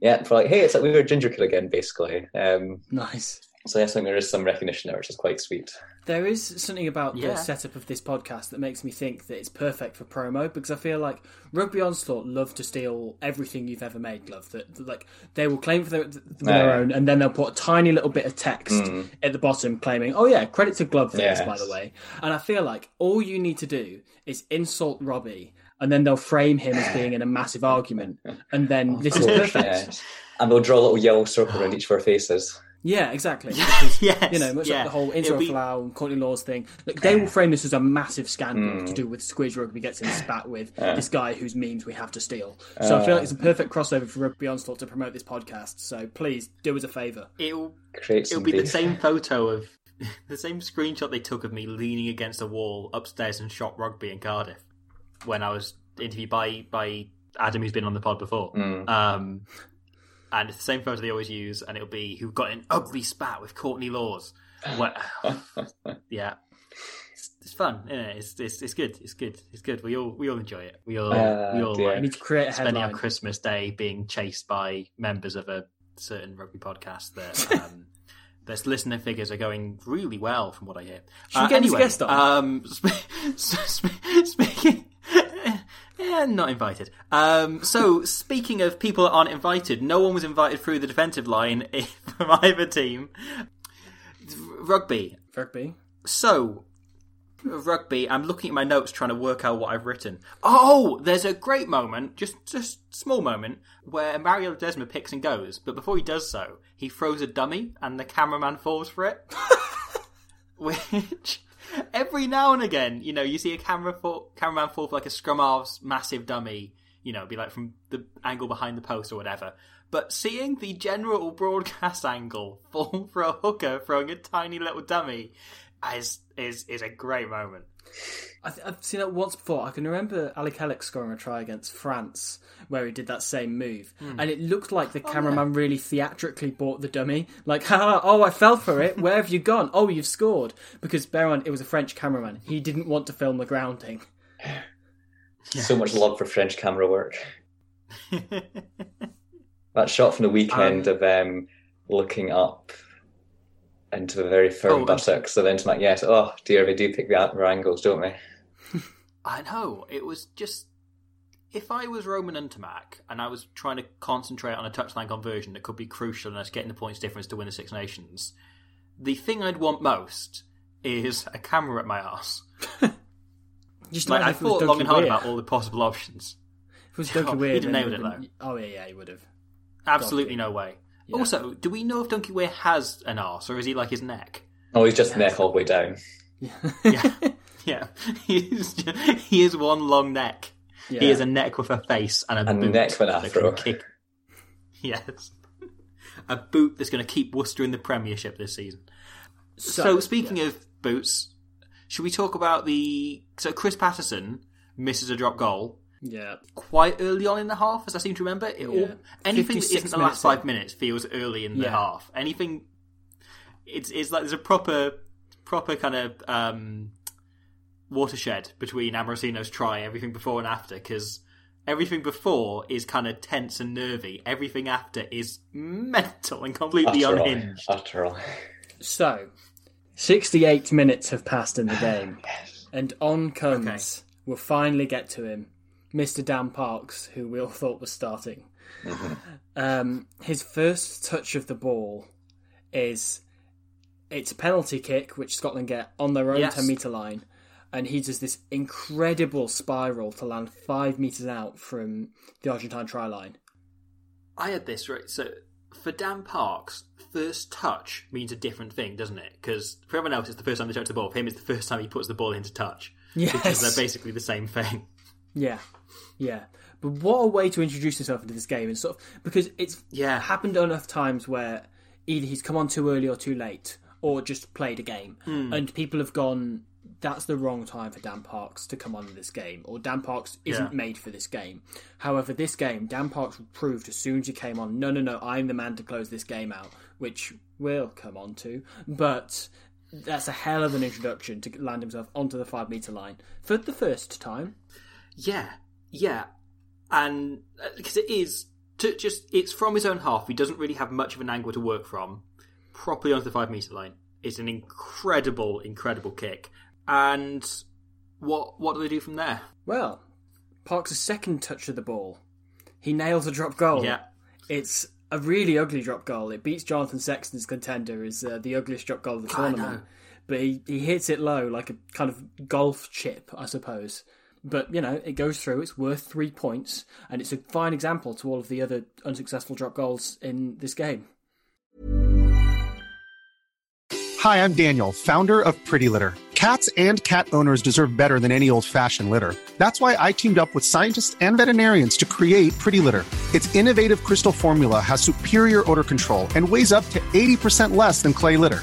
yeah, for like, hey, it's like we were Ginger Kid again, basically. Um, nice. so yes, I think there is some recognition there, which is quite sweet. There is something about Yeah. the setup of this podcast that makes me think that it's perfect for promo because I feel like Rugby Onslaught love to steal everything you've ever made, love. That that, like they will claim for their, their Yeah. own, and then they'll put a tiny little bit of text mm. at the bottom claiming, "Oh yeah, credit to Glove for this, by the way." And I feel like all you need to do is insult Robbie, and then they'll frame him as being in a massive argument, and then oh, this is perfect. Yes. And they'll draw a little yellow circle around each of our faces. Yeah, exactly. yes, You know, much yeah. like the whole It'll intro be- Folau and Courtney Lawes thing. Look, they will frame this as a massive scandal to do with Squidge Rugby gets in spat with this guy whose memes we have to steal. So I feel like it's a perfect crossover for Rugby Onslaught to promote this podcast. So please do us a favour. It'll Create it'll some be the same photo of the same screenshot they took of me leaning against a wall upstairs in shop rugby in Cardiff when I was interviewed by by Adam, who's been on the pod before. Mm. Um, and it's the same photo they always use, and it'll be who got in an ugly spat with Courtney Lawes. Well, yeah. It's, it's fun, isn't it? It's, it's it's good. It's good. It's good. We all we all enjoy it. We all Ah, we all dear. like We need to create a spending our. Christmas day being chased by members of a certain rugby podcast that um, their listener figures are going really well, from what I hear. Should we get this guest on? Um, sp- sp- speaking. Yeah, not invited. Um, so, speaking of people that aren't invited, no one was invited through the defensive line from either team. Rugby. Rugby. So, rugby, I'm looking at my notes trying to work out what I've written. Oh, there's a great moment, just just small moment, where Mario Ledesma picks and goes, but before he does so, he throws a dummy and the cameraman falls for it. Which every now and again, you know, you see a camera fall, cameraman fall for like a scrum half's massive dummy, you know, be like from the angle behind the post or whatever. But seeing the general broadcast angle fall for a hooker throwing a tiny little dummy is is is a great moment. I th- I've seen that once before. I can remember Alec Kellick scoring a try against France where he did that same move, and it looked like the cameraman really theatrically bought the dummy. Like, ha! Oh, I fell for it. Where have you gone? Oh, you've scored. Because bear in mind, it was a French cameraman. He didn't want to film the grounding. So much love for French camera work. That shot from the weekend of um, looking up into the very firm Oh, and- buttocks of Ntamack. Yes, oh dear, they do pick the out- angles, don't they? I know. It was just if I was Romain Ntamack and I was trying to concentrate on a touchline conversion that could be crucial in us getting the points difference to win the Six Nations, the thing I'd want most is a camera at my ass. Just Like I imagine if thought long and hard Weir. about all the possible options. If it was Duncan Oh, Weir, he'd have nailed it, have been- Oh yeah, yeah, he would have. Absolutely no way. Yeah. Also, do we know if Donkey Weir has an arse or is he like his neck? Oh, he's just neck all the way down. Yeah, yeah. He's just, he is one long neck. He Yeah. is a neck with a face and a, A boot neck with an that afro. Kick. Yes, a boot that's going to keep Worcester in the Premiership this season. So, speaking of boots, should we talk about the so Chris Paterson misses a drop goal Yeah. quite early on in the half, as I seem to remember. It all, anything that 56 isn't the last five in. minutes feels early in the Yeah. half. Anything, it's it's like there's a proper proper kind of um, watershed between Amorosino's try, everything before and after, because everything before is kind of tense and nervy. Everything after is mental and completely Utterly. unhinged. Utterly. So, 68 minutes have passed in the game, and on comes, we'll finally get to him, Mr. Dan Parks, who we all thought was starting. Um, his first touch of the ball is it's a penalty kick, which Scotland get on their own Yes. 10 metre line, and he does this incredible spiral to land five metres out from the Argentine try line. I had this right. So for Dan Parks, first touch means a different thing, doesn't it? Because for everyone else, it's the first time they touch the ball. For him, it's the first time he puts the ball into touch. Yes. Because they're basically the same thing. Yeah, yeah. But what a way to introduce himself into this game, and sort of because it's Yeah. happened enough times where either he's come on too early or too late, or just played a game, hmm. and people have gone. That's the wrong time for Dan Parks to come on in this game, or Dan Parks isn't Yeah. made for this game. However, this game, Dan Parks proved as soon as he came on, no, no, no, I'm the man to close this game out, which we'll come on to. But that's a hell of an introduction to land himself onto the five meter line for the first time. Yeah, yeah, and because it is to just it's from his own half. He doesn't really have much of an angle to work from. Properly onto the five meter line. is an incredible, incredible kick. And what what do they do from there? Well, Parks' second touch of the ball, he nails a drop goal. Yeah. It's a really ugly drop goal. It beats Jonathan Sexton's contender as uh, the ugliest drop goal of the tournament. But he, he hits it low, like a kind of golf chip, I suppose. But, you know, it goes through, it's worth three points, and it's a fine example to all of the other unsuccessful drop goals in this game. Hi, I'm Daniel, founder of Pretty Litter. Cats and cat owners deserve better than any old fashioned litter. That's why I teamed up with scientists and veterinarians to create Pretty Litter. Its innovative crystal formula has superior odor control and weighs up to 80% less than clay litter.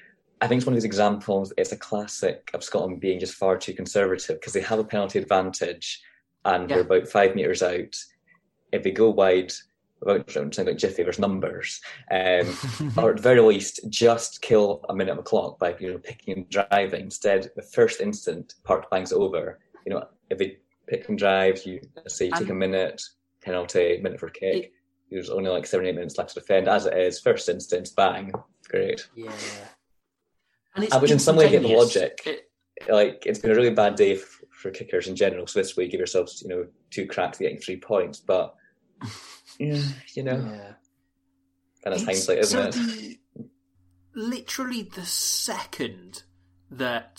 I think it's one of these examples. It's a classic of Scotland being just far too conservative because they have a penalty advantage and Yeah. they're about five metres out. If they go wide, without sounding like Jiffy, there's numbers, um, or at the very least, just kill a minute of a clock by you know picking and driving. Instead, the first instant, Park bangs over. You know, if they pick and drive, you say you take a minute penalty, minute for kick. It- There's only like seven, eight minutes left to defend. As it is, first instance, bang, great. Yeah. And it's Uh, which in some way get the logic. It- Like it's been a really bad day f- for kickers in general. So this way, you give yourselves, you know, two cracks at getting three points. But yeah, you know, Yeah. and it's It's- hindsight, isn't so it? the- literally the second that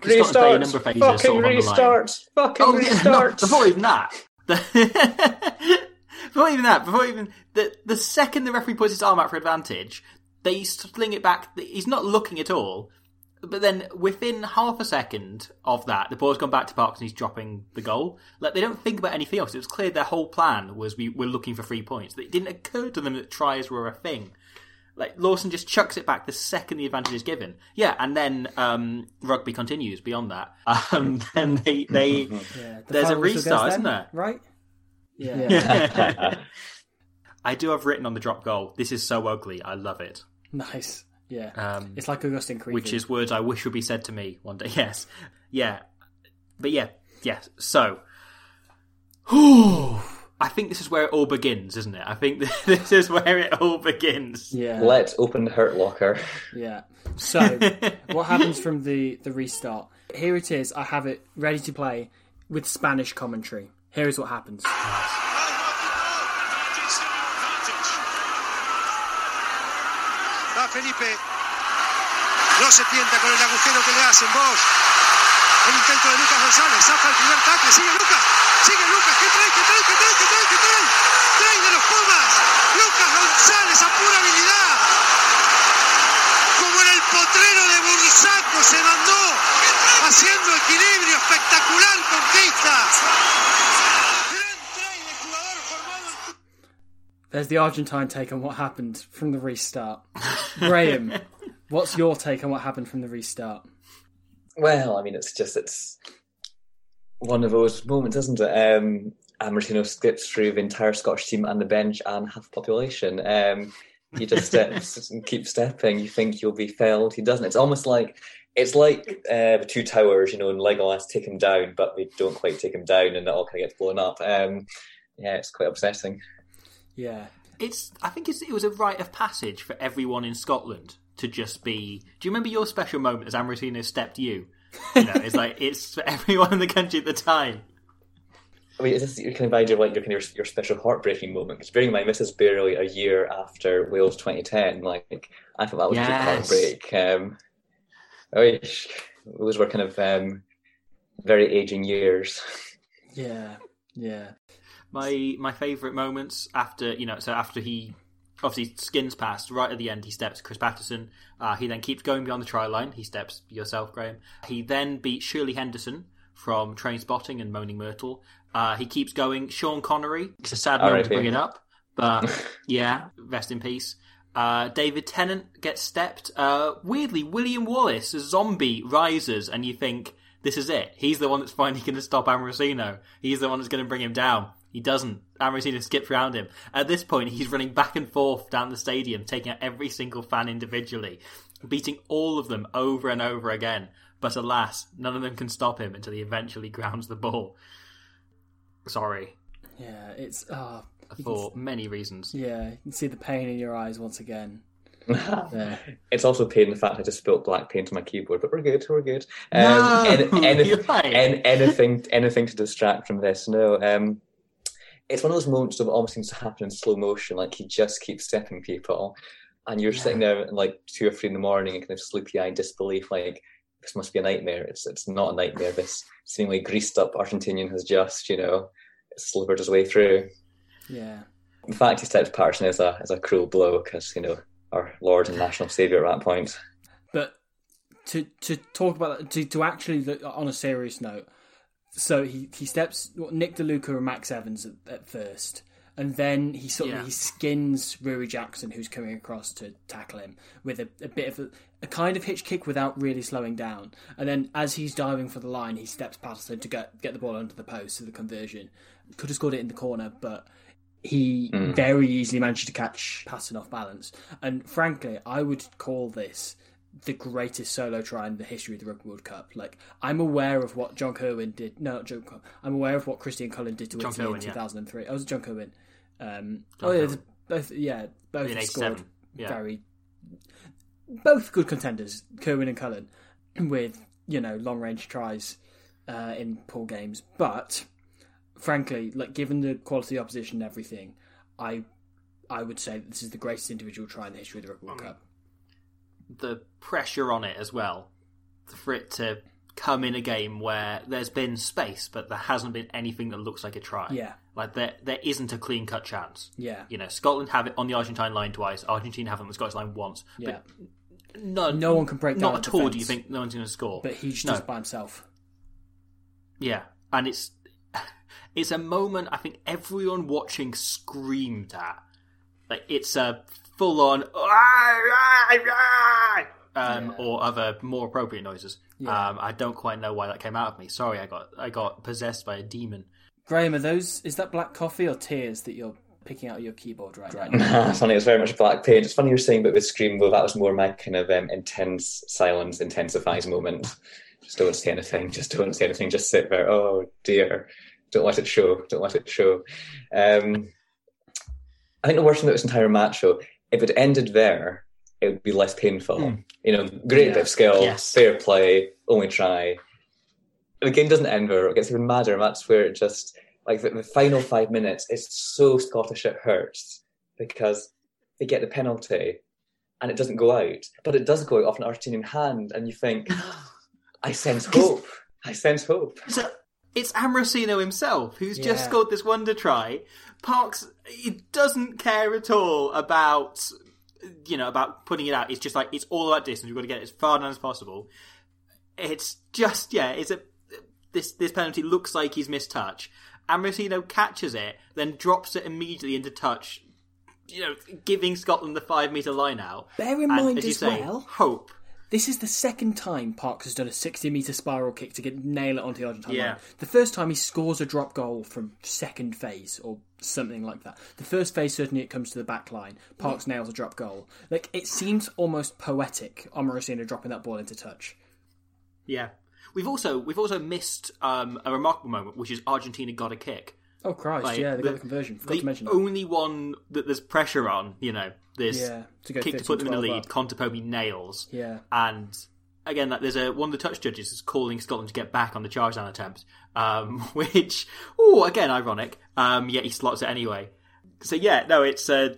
'cause Scotland's played a Restart, number of phases fucking sort of on the line. restart, fucking Oh, yeah, no, restart. before even that. Before even that, before even the the second the referee puts his arm out for advantage, they sling it back. He's not looking at all. But then within half a second of that, the ball's gone back to Parks and he's dropping the goal. Like they don't think about anything else. It was clear their whole plan was we were looking for three points. It didn't occur to them that tries were a thing. Like Lawson just chucks it back the second the advantage is given. Yeah, and then um, rugby continues beyond that. Um, then they they Yeah. The There's a final whistle goes restart, isn't there? Right? Yeah. I do have written on the drop goal. This is so ugly. I love it. nice. Yeah. Um, it's like Agustín Creevy. which is words I wish would be said to me one day. Yes, yeah, but yeah, yes. So, I think this is where it all begins, isn't it? I think this is where it all begins. Yeah. Let's open the hurt locker. Yeah. So, what happens from the the restart? Here it is. I have it ready to play with Spanish commentary. Here is what happens. Felipe. No se tienta con el agujero que le hacen vos. El intento de Lucas González. Zafa el primer tackle. Sigue Lucas. Sigue Lucas. ¿Qué trae? ¿Qué trae? ¿Qué trae? ¿Qué trae? ¿Qué trae? Trae de los Pumas. Lucas González a pura habilidad. Como en el potrero de Bursaco se mandó. Haciendo equilibrio. Espectacular conquista. There's the Argentine take on what happened from the restart. Graham, what's your take on what happened from the restart? Well, I mean, it's just it's one of those moments, isn't it? Um, Amorosino skips through the entire Scottish team and the bench and half the population. Um, he just steps and keeps stepping. You think you'll be felled. He doesn't. It's almost like it's like uh, the two towers, you know, and Legolas take him down, but they don't quite take him down, and it all kind of gets blown up. Um, yeah, it's quite upsetting. Yeah. It's. I think it's, it was a rite of passage for everyone in Scotland to just be. Do you remember your special moment as Amorosino stepped you? You know, it's like it's for everyone in the country at the time. I mean, is this your kind of idea of like your kind of your special heartbreaking moment? Because bearing in mind, this is barely a year after Wales 2010. Like, I thought that was a Yes. big heartbreak. Um, oish, those were kind of um, very aging years. Yeah. Yeah. My my favourite moments after you know, so after he obviously skins past right at the end, he steps Chris Paterson. Uh, he then keeps going beyond the try line. He steps yourself, Graham. He then beats Shirley Henderson from Trainspotting and Moaning Myrtle. Uh, he keeps going. Sean Connery. It's a sad moment to bring it up, but yeah, rest in peace. Uh, David Tennant gets stepped. Uh, weirdly, William Wallace, a zombie, rises, and you think this is it. He's the one that's finally going to stop Amorosino. He's the one that's going to bring him down. He doesn't. Amorosino skips around him. At this point, he's running back and forth down the stadium, taking out every single fan individually, beating all of them over and over again. But alas, none of them can stop him until he eventually grounds the ball. Sorry, Yeah, it's ah. for many reasons. yeah, you can see the pain in your eyes once again. Yeah. It's also pain the fact I just spilled black paint on my keyboard, but we're good, we're good. Um, No, any- any- you're right. an- anything, anything to distract from this? No. Um, it's one of those moments that almost seems to happen in slow motion. Like he just keeps stepping people, and you're sitting there at like two or three in the morning, and kind of sleepy-eyed disbelief, like this must be a nightmare. It's it's not a nightmare. This seemingly greased-up Argentinian has just, you know, slivered his way through. Yeah. In fact, he steps Paterson as a as a cruel blow because you know our Lord and national saviour at that point. But to to talk about that, to to actually look on a serious note, so he he steps Nick De Luca and Max Evans at, at first, and then he sort of he skins Ruaridh Jackson, who's coming across to tackle him with a, a bit of a, a kind of hitch kick without really slowing down, and then as he's diving for the line, he steps past him to get get the ball under the post for the conversion. Could have scored it in the corner, but he hmm. very easily managed to catch Patton off balance. And frankly, I would call this the greatest solo try in the history of the Rugby World Cup. Like, I'm aware of what John Kirwan did. No, not John Kirwan. I'm aware of what Christian Cullen did to John Italy Kirwan, in yeah. 2003. Oh, was John Kirwan? Um, John oh, yeah, Kirwan. both, yeah, both In scored yeah. very, both good contenders, Kirwan and Cullen, with you know long range tries uh, in pool games. But frankly, like given the quality of the opposition and everything, I I would say this is the greatest individual try in the history of the Rugby World Cup. The pressure on it as well for it to come in a game where there's been space but there hasn't been anything that looks like a try Yeah. like there there isn't a clean cut chance Yeah. you know Scotland have it on the Argentine line twice Argentina have it on the Scottish line once Yeah. but no, No one can break down not at all do you think no one's going to score But he just no. by himself. Yeah, and it's it's a moment I think everyone watching screamed at. Like it's a full on um, or other more appropriate noises. Yeah. Um, I don't quite know why that came out of me. Sorry, I got I got possessed by a demon. Graham, are those is that black coffee or tears that you're picking out of your keyboard right, right now? it's funny. It's very much black paint. It's funny you're saying, but with Scream, though, that was more my kind of um, intense silence intensifies moment. Just don't say anything. Just don't say anything. Just sit there. Oh dear. Don't let it show. Don't let it show. Um, I think the worst thing about this entire match, though, if it ended there, it would be less painful. Hmm. You know, great bit of skill, Yes. fair play, only try. The game doesn't end there. It gets even madder, and that's where it just like the, the final five minutes is so Scottish it hurts because they get the penalty and it doesn't go out, but it does go out off an Argentinian hand, and you think, I sense hope. I sense hope. So it's Amorosino himself who's just scored this wonder try. Parks he doesn't care at all about you know about putting it out. It's just like it's all about distance. We've got to get it as far down as possible. It's just yeah. It's a this this penalty looks like he's missed touch. Amorosino catches it, then drops it immediately into touch. You know, giving Scotland the five meter line out. Bear in And, mind as you as say, well- hope. This is the second time Parks has done a 60 metre spiral kick to get nail it onto the Argentine Yeah. line. The first time he scores a drop goal from second phase or something like that. The first phase certainly it comes to the back line. Parks nails a drop goal. Like it seems almost poetic. Amorosino dropping that ball into touch. Yeah, we've also we've also missed um, a remarkable moment, which is Argentina got a kick. Oh Christ! Like, yeah, they got the conversion. Forgot the to mention that. only one that there's pressure on, you know, this Yeah, to kick to put them in the lead. Contepomi nails. Yeah. and again, like, there's a one of the touch judges is calling Scotland to get back on the charge down attempt, um, which, oh, again, ironic. Um, yet he slots it anyway. So yeah, no, it's uh,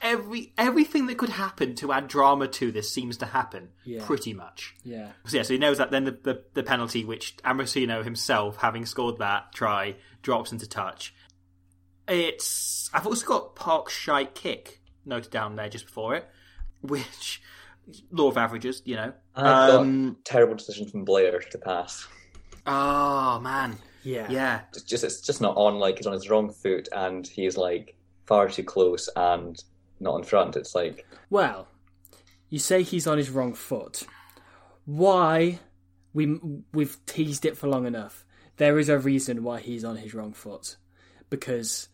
every everything that could happen to add drama to this seems to happen Yeah. pretty much. Yeah. So yeah, so he knows that then the, the, the penalty, which Amorosino himself, having scored that try, drops into touch. It's I've also got Park shite kick noted down there just before it, which law of averages, you know. I've Um, got terrible decision from Blair to pass. oh man, Yeah. yeah. It's just it's just not on. Like he's on his wrong foot, and he's like far too close and not in front. It's like Well, you say he's on his wrong foot. Why? We we've teased it for long enough. There is a reason why he's on his wrong foot, because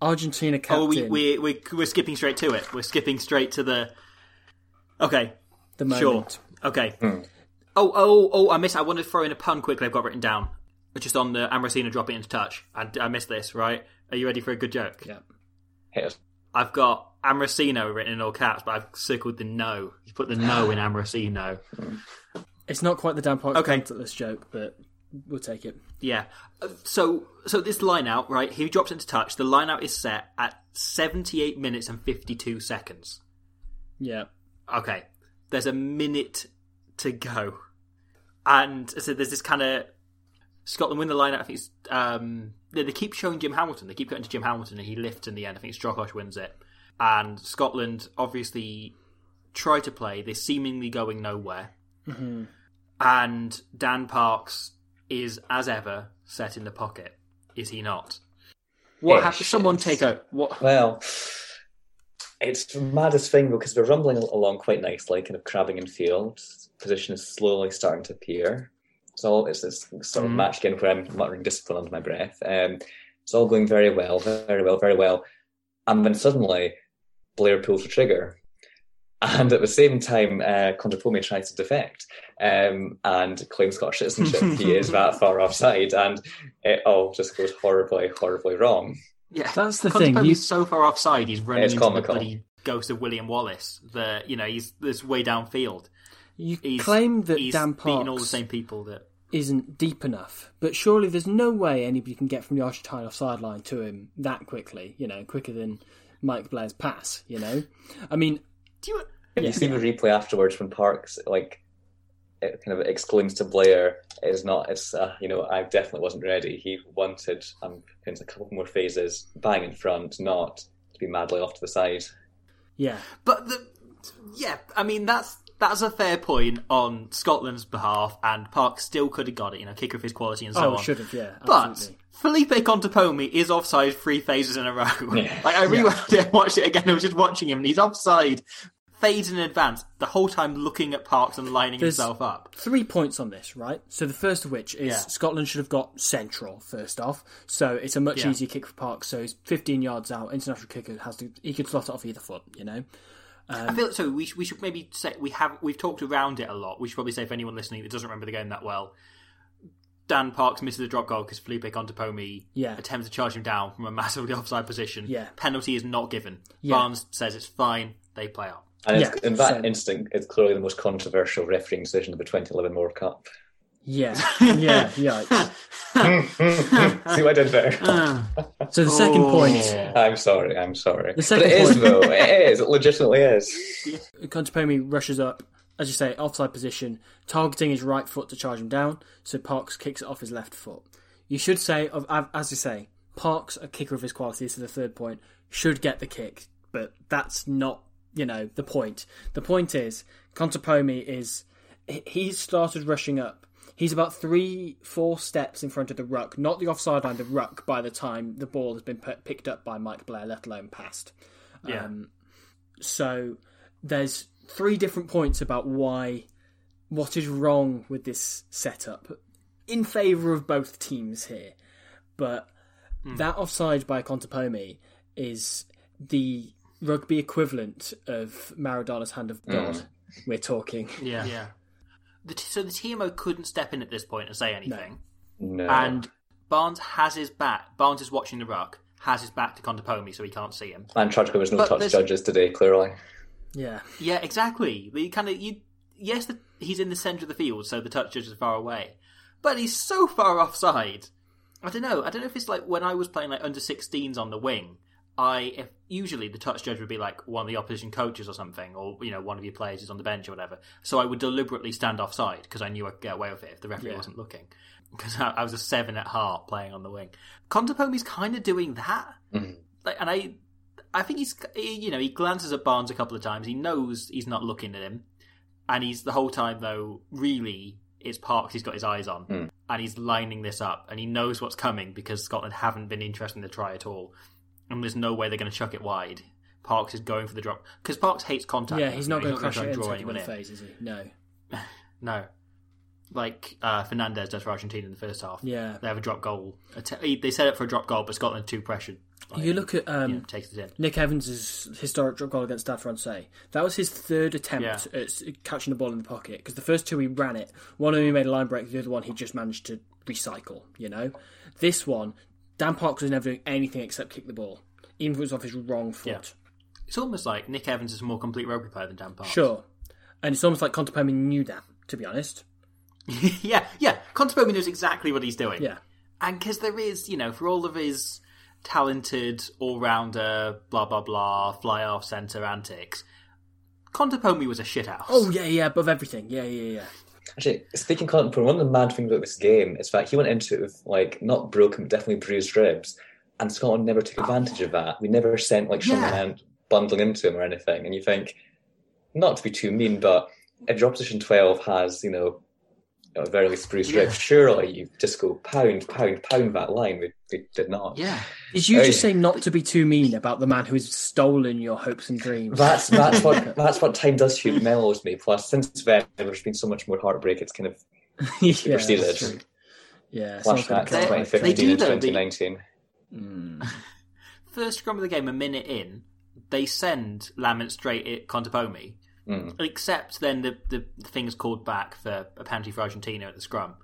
Argentina captain. Oh, we we we we're skipping straight to it. We're skipping straight to the. Okay, the sure. moment. Okay. Hmm. Oh, oh, oh! I missed. I wanted to throw in a pun quickly. I've got written down, just on the Amorosino dropping into touch. I, I missed this. Right? Are you ready for a good joke? Yeah. hit us. I've got Amorosino written in all caps, but I've circled the no. You put the no in Amorosino. It's not quite the Dan Parks Okay. okay. joke, but we'll take it. Yeah. Uh, So, so this line out, right? He drops into touch. The line out is set at seventy-eight minutes and fifty-two seconds. Yeah. Okay. There's a minute to go. And so there's this kind of Scotland win the line out. I think it's um they, they keep showing Jim Hamilton. They keep cutting to Jim Hamilton and he lifts in the end. I think Strokosch wins it. And Scotland obviously try to play. They're seemingly going nowhere. And Dan Parks is as ever set in the pocket. Is he not? What Ish, happened? Someone take out. what? Well, it's the maddest thing because we're rumbling along quite nicely, kind of crabbing in field. Position is slowly starting to appear. It's all it's this sort of Mhm. match game where I'm muttering discipline under my breath. Um, it's all going very well, very well, very well, and then suddenly Blair pulls the trigger, and at the same time, uh, Contepomi tries to defect um, and claims Scottish citizenship. he is that far offside, and it all just goes horribly, horribly wrong. Yeah, That's the Conte thing, He's so far offside, he's running It's into comical. the bloody ghost of William Wallace. The you know he's this way downfield. You He's, claim that he's Dan beating all the same people that. isn't deep enough, but surely there's no way anybody can get from the Argentine offside line to him that quickly. You know, quicker than Mike Blair's pass. You know, I mean, Do you? You see the replay afterwards when Parks like it kind of exclaims to Blair, "It's not. It's uh, you know, I definitely wasn't ready. He wanted um, kind of a couple more phases, bang in front, not to be madly off to the side." yeah, But the yeah, I mean that's that's a fair point on Scotland's behalf, and Park still could have got it. You know, kicker of his quality and so oh, on. should have, yeah, But. Felipe Contepomi is offside three phases in a row. Yeah. like I rewound it and watched it again. I was just watching him, and he's offside phase in advance the whole time, looking at Parks and lining There's- himself up. Three points on this, right? So the first of which is Yeah. Scotland should have got central first off. So it's a much Yeah. easier kick for Parks. So he's 15 yards out. International kicker has to he could slot it off either foot. You know, I feel so. We should, we should maybe say we have we've talked around it a lot. We should probably say for anyone listening that doesn't remember the game that well, Dan Parks misses a drop goal because Felipe Contepomi Yeah. attempts to charge him down from a massively offside position. Yeah. penalty is not given. Yeah. Barnes says it's fine. They play on. And Yeah, in that so- instant, it's clearly the most controversial refereeing decision of the 2011 World Cup. Yeah, yeah, yeah. See what I did there? Uh, so the second Oh. point, I'm sorry. I'm sorry. The second but it is point- though. It is. It legitimately is. Contepomi rushes up, as you say, offside position, targeting his right foot to charge him down. So Parks kicks it off his left foot. You should say, of as you say, Parks, a kicker of his quality, so the third point, should get the kick, but that's not, you know, the point. The point is, Contepomi is he- he's started rushing up. He's about three, four steps in front of the ruck, not the offside line, the ruck. By the time the ball has been p- picked up by Mike Blair, let alone passed. Yeah. Um, so there's three different points about why what is wrong with this setup in favour of both teams here. But that offside by Contepomi is the rugby equivalent of Maradona's hand of God. We're talking. Yeah, yeah. The t- so the TMO couldn't step in at this point and say anything. No. And Barnes has his back. Barnes is watching the ruck. Has his back to Contepomi, so he can't see him. and tragically, there was no But touch there's- judges today. Clearly, Yeah. Yeah, exactly. The kind of you. Yes, the, he's in the centre of the field, so the touch judge is far away, but he's so far offside. I don't know. I don't know if it's like when I was playing like under 16s on the wing. I if usually the touch judge would be like one of the opposition coaches or something, or you know one of your players is on the bench or whatever. So I would deliberately stand offside because I knew I'd get away with it if the referee Yeah. wasn't looking. because I, I was a seven at heart playing on the wing. Contepomi's kind of doing that, mm-hmm. like, and I, I think he's he, you know he glances at Barnes a couple of times. He knows he's not looking at him, and he's the whole time though really it's Parks he's got his eyes on, mm. and he's lining this up, and he knows what's coming because Scotland haven't been interested in the try at all, and there's no way they're going to chuck it wide. Parks is going for the drop because Parks hates contact. Yeah, he's not going to crash try it and draw anyone in. face, is he? No. No. Like uh, Fernandez does for Argentina in the first half. Yeah. They have a drop goal. They set up for a drop goal, but Scotland too pressured. Like, You look at um, you know, takes it in. Nick Evans' historic drop goal against Stade Francais. That was his third attempt Yeah. at catching the ball in the pocket because the first two he ran it. One of them he made a line break, the other one he just managed to recycle. You know, this one, Dan Parks was never doing anything except kick the ball, even if it was off his wrong foot. Yeah. It's almost like Nick Evans is a more complete rugby player than Dan Parks. Sure, and it's almost like Contepomi knew that. To be honest, yeah, yeah. Contepomi knows exactly what he's doing. yeah, And because there is, you know, for all of his talented all-rounder, blah, blah, blah, fly-off centre antics, Contepomi was a shithouse. oh yeah, yeah, above everything, yeah, yeah, yeah. Actually, speaking of Colin one of the mad things about this game is that he went into it with like not broken, but definitely bruised ribs, and Scotland never took advantage of that. We never sent like Sean Yeah. Bundling into him or anything. And you think, not to be too mean, but if your opposition twelve has you know a very least bruised Yeah. ribs, surely you just go pound, pound, pound that line. We, we did not. Yeah. Is you Hey. just saying not to be too mean about the man who has stolen your hopes and dreams? That's that's what that's what time does to mellows me. Plus, since then, there's been so much more heartbreak. It's kind of yeah, superseded. that's true. Yeah, someone's flashbacks gonna to cut it. They- 2015 do, and though, the- 2019. Hmm. First scrum of the game, a minute in, they send Lamont straight at Contepomi. Mm. Except then the, the thing's called back for a penalty for Argentina at the scrum.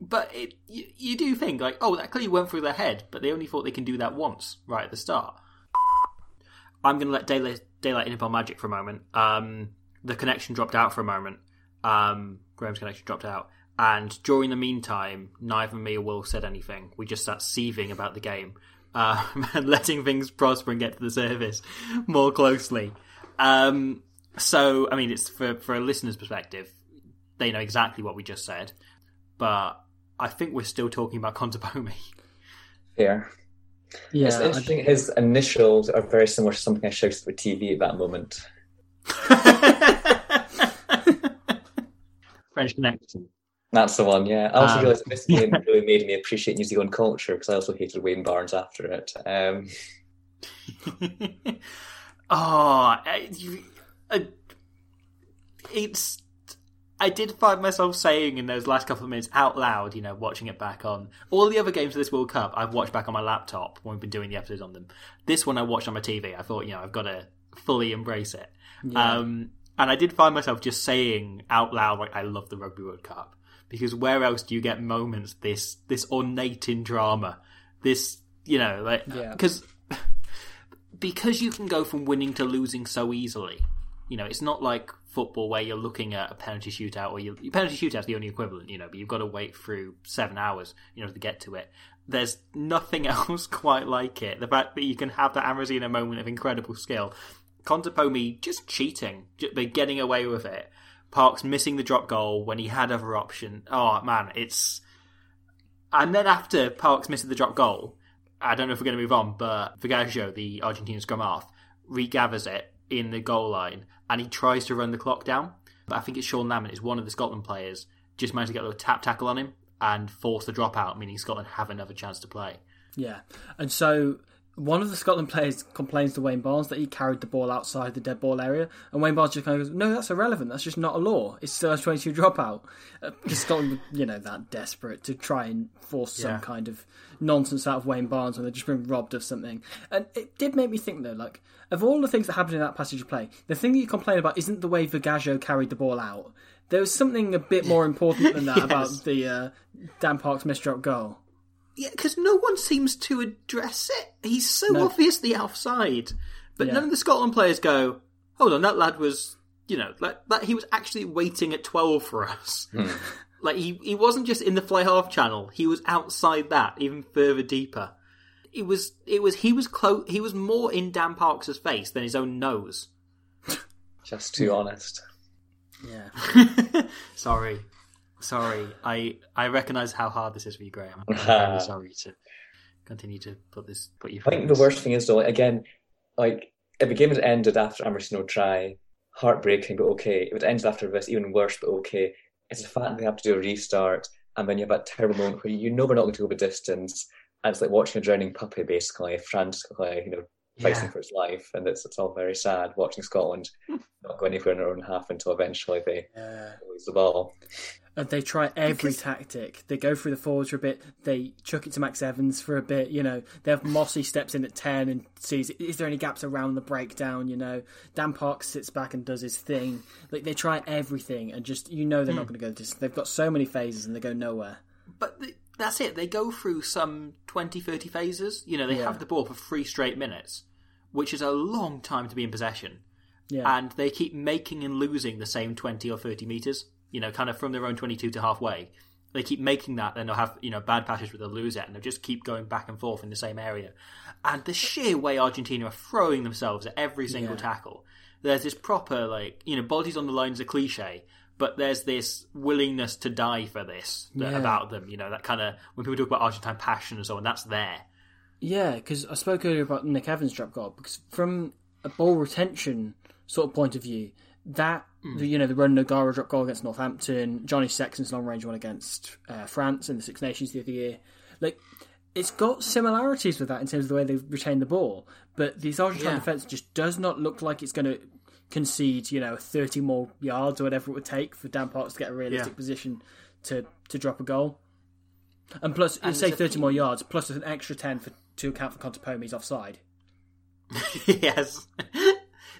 But it, you, you do think, like, oh, that clearly went through their head, but they only thought they can do that once, right at the start. I'm going to let Daylight, Daylight in upon Magic for a moment. Um, the connection dropped out for a moment. Um, Graham's connection dropped out. And during the meantime, neither me or Will said anything. We just sat seething about the game um, and letting things prosper and get to the surface more closely. Um, so, I mean, it's for, for a listener's perspective, they know exactly what we just said. But I think we're still talking about Contepomi. Fair. Yeah, it's I- interesting. His initials are very similar to something I shouted at the TV at that moment. French connection. That's the one, yeah. I also Um, realised this game really made me appreciate New Zealand culture because I also hated Wayne Barnes after it. Um, oh, you- I- it's. I did find myself saying in those last couple of minutes out loud, you know, watching it back on all the other games of this World Cup. I've watched back on my laptop when we've been doing the episodes on them. This one I watched on my TV. I thought, you know, I've got to fully embrace it. Um, and I did find myself just saying out loud, like, I love the Rugby World Cup because where else do you get moments this this ornate in drama, this you know, like Yeah. because because you can go from winning to losing so easily. You know, it's not like football where you're looking at a penalty shootout or you penalty shootout's the only equivalent, you know, but you've got to wait through seven hours, you know, to get to it. There's nothing else quite like it. The fact that you can have that Amazina moment of incredible skill. Contepomi just cheating, ju- but getting away with it. Parks missing the drop goal when he had other option. Oh man, it's and then after Parks misses the drop goal, I don't know if we're going to move on, but Vergallo, the Argentine scrum half, regathers it in the goal line and he tries to run the clock down. But I think it's Sean Lamont, it's one of the Scotland players, just managed to get a little tap tackle on him and force the drop out, meaning Scotland have another chance to play. Yeah, and so one of the Scotland players complains to Wayne Barnes that he carried the ball outside the dead ball area, and Wayne Barnes just kind of goes, "No, that's irrelevant. That's just not a law. It's still a twenty-two dropout." Uh, Because Scotland, were, you know, that desperate to try and force Yeah. some kind of nonsense out of Wayne Barnes when they've just been robbed of something. And it did make me think, though, like of all the things that happened in that passage of play, the thing that you complain about isn't the way Vergallo carried the ball out. There was something a bit more important than that Yes. about the uh, Dan Parks misdrop goal. Yeah, because no one seems to address it. He's so No. obviously offside, but Yeah. none of the Scotland players go, "Hold on, that lad was, you know, like that. He was actually waiting at twelve for us. Hmm. like he he wasn't just in the fly half channel. He was outside that, even further deeper. It was it was he was close. He was more in Dan Parks' face than his own nose. just too honest. Yeah. Sorry, Sorry, I I recognise how hard this is for you, Graham. I'm very uh, sorry to continue to put this put you. I think the worst thing is though, like, again, like if the game had ended after Amorosino try, heartbreaking but okay. If it ended after this, even worse but okay. It's the fact that they have to do a restart, and then you have that terrible moment where you know we're not going to go the distance, and it's like watching a drowning puppy, basically, frantically, you know, fighting Yeah. for its life, and it's it's all very sad watching Scotland not go anywhere in their own half until eventually they lose the ball. And they try every tactic. They go through the forwards for a bit. They chuck it to Max Evans for a bit. You know, they have Mossy steps in at ten and sees is there any gaps around the breakdown. You know, Dan Parks sits back and does his thing. Like they try everything, and just you know they're not hmm. going to go this. They've got so many phases and they go nowhere. But th- that's it. They go through some 20, 30 phases. You know, they Yeah. have the ball for three straight minutes, which is a long time to be in possession. Yeah. And they keep making and losing the same 20 or 30 metres, you know, kind of from their own 22 to halfway. They keep making that, then they'll have, you know, bad passes where they'll lose it, and they'll just keep going back and forth in the same area. And the sheer way Argentina are throwing themselves at every single Yeah. tackle, there's this proper, like, you know, bodies on the line is a cliche, but there's this willingness to die for this that- Yeah. about them, you know, that kind of, when people talk about Argentine passion and so on, that's there. Yeah, because I spoke earlier about Nick Evans' drop goal. Because from a ball retention sort of point of view, that the, you know the Ronan O'Gara drop goal against Northampton, Johnny Sexton's long range one against uh, France in the Six Nations the other year, like it's got similarities with that in terms of the way they retain the ball. But this Argentine Yeah. defense just does not look like it's going to concede, you know, thirty more yards or whatever it would take for Dan Parks to get a realistic Yeah. position to to drop a goal. And plus, And say there's a thirty few- more yards, plus an extra ten for to account for Contepomi's offside. yes.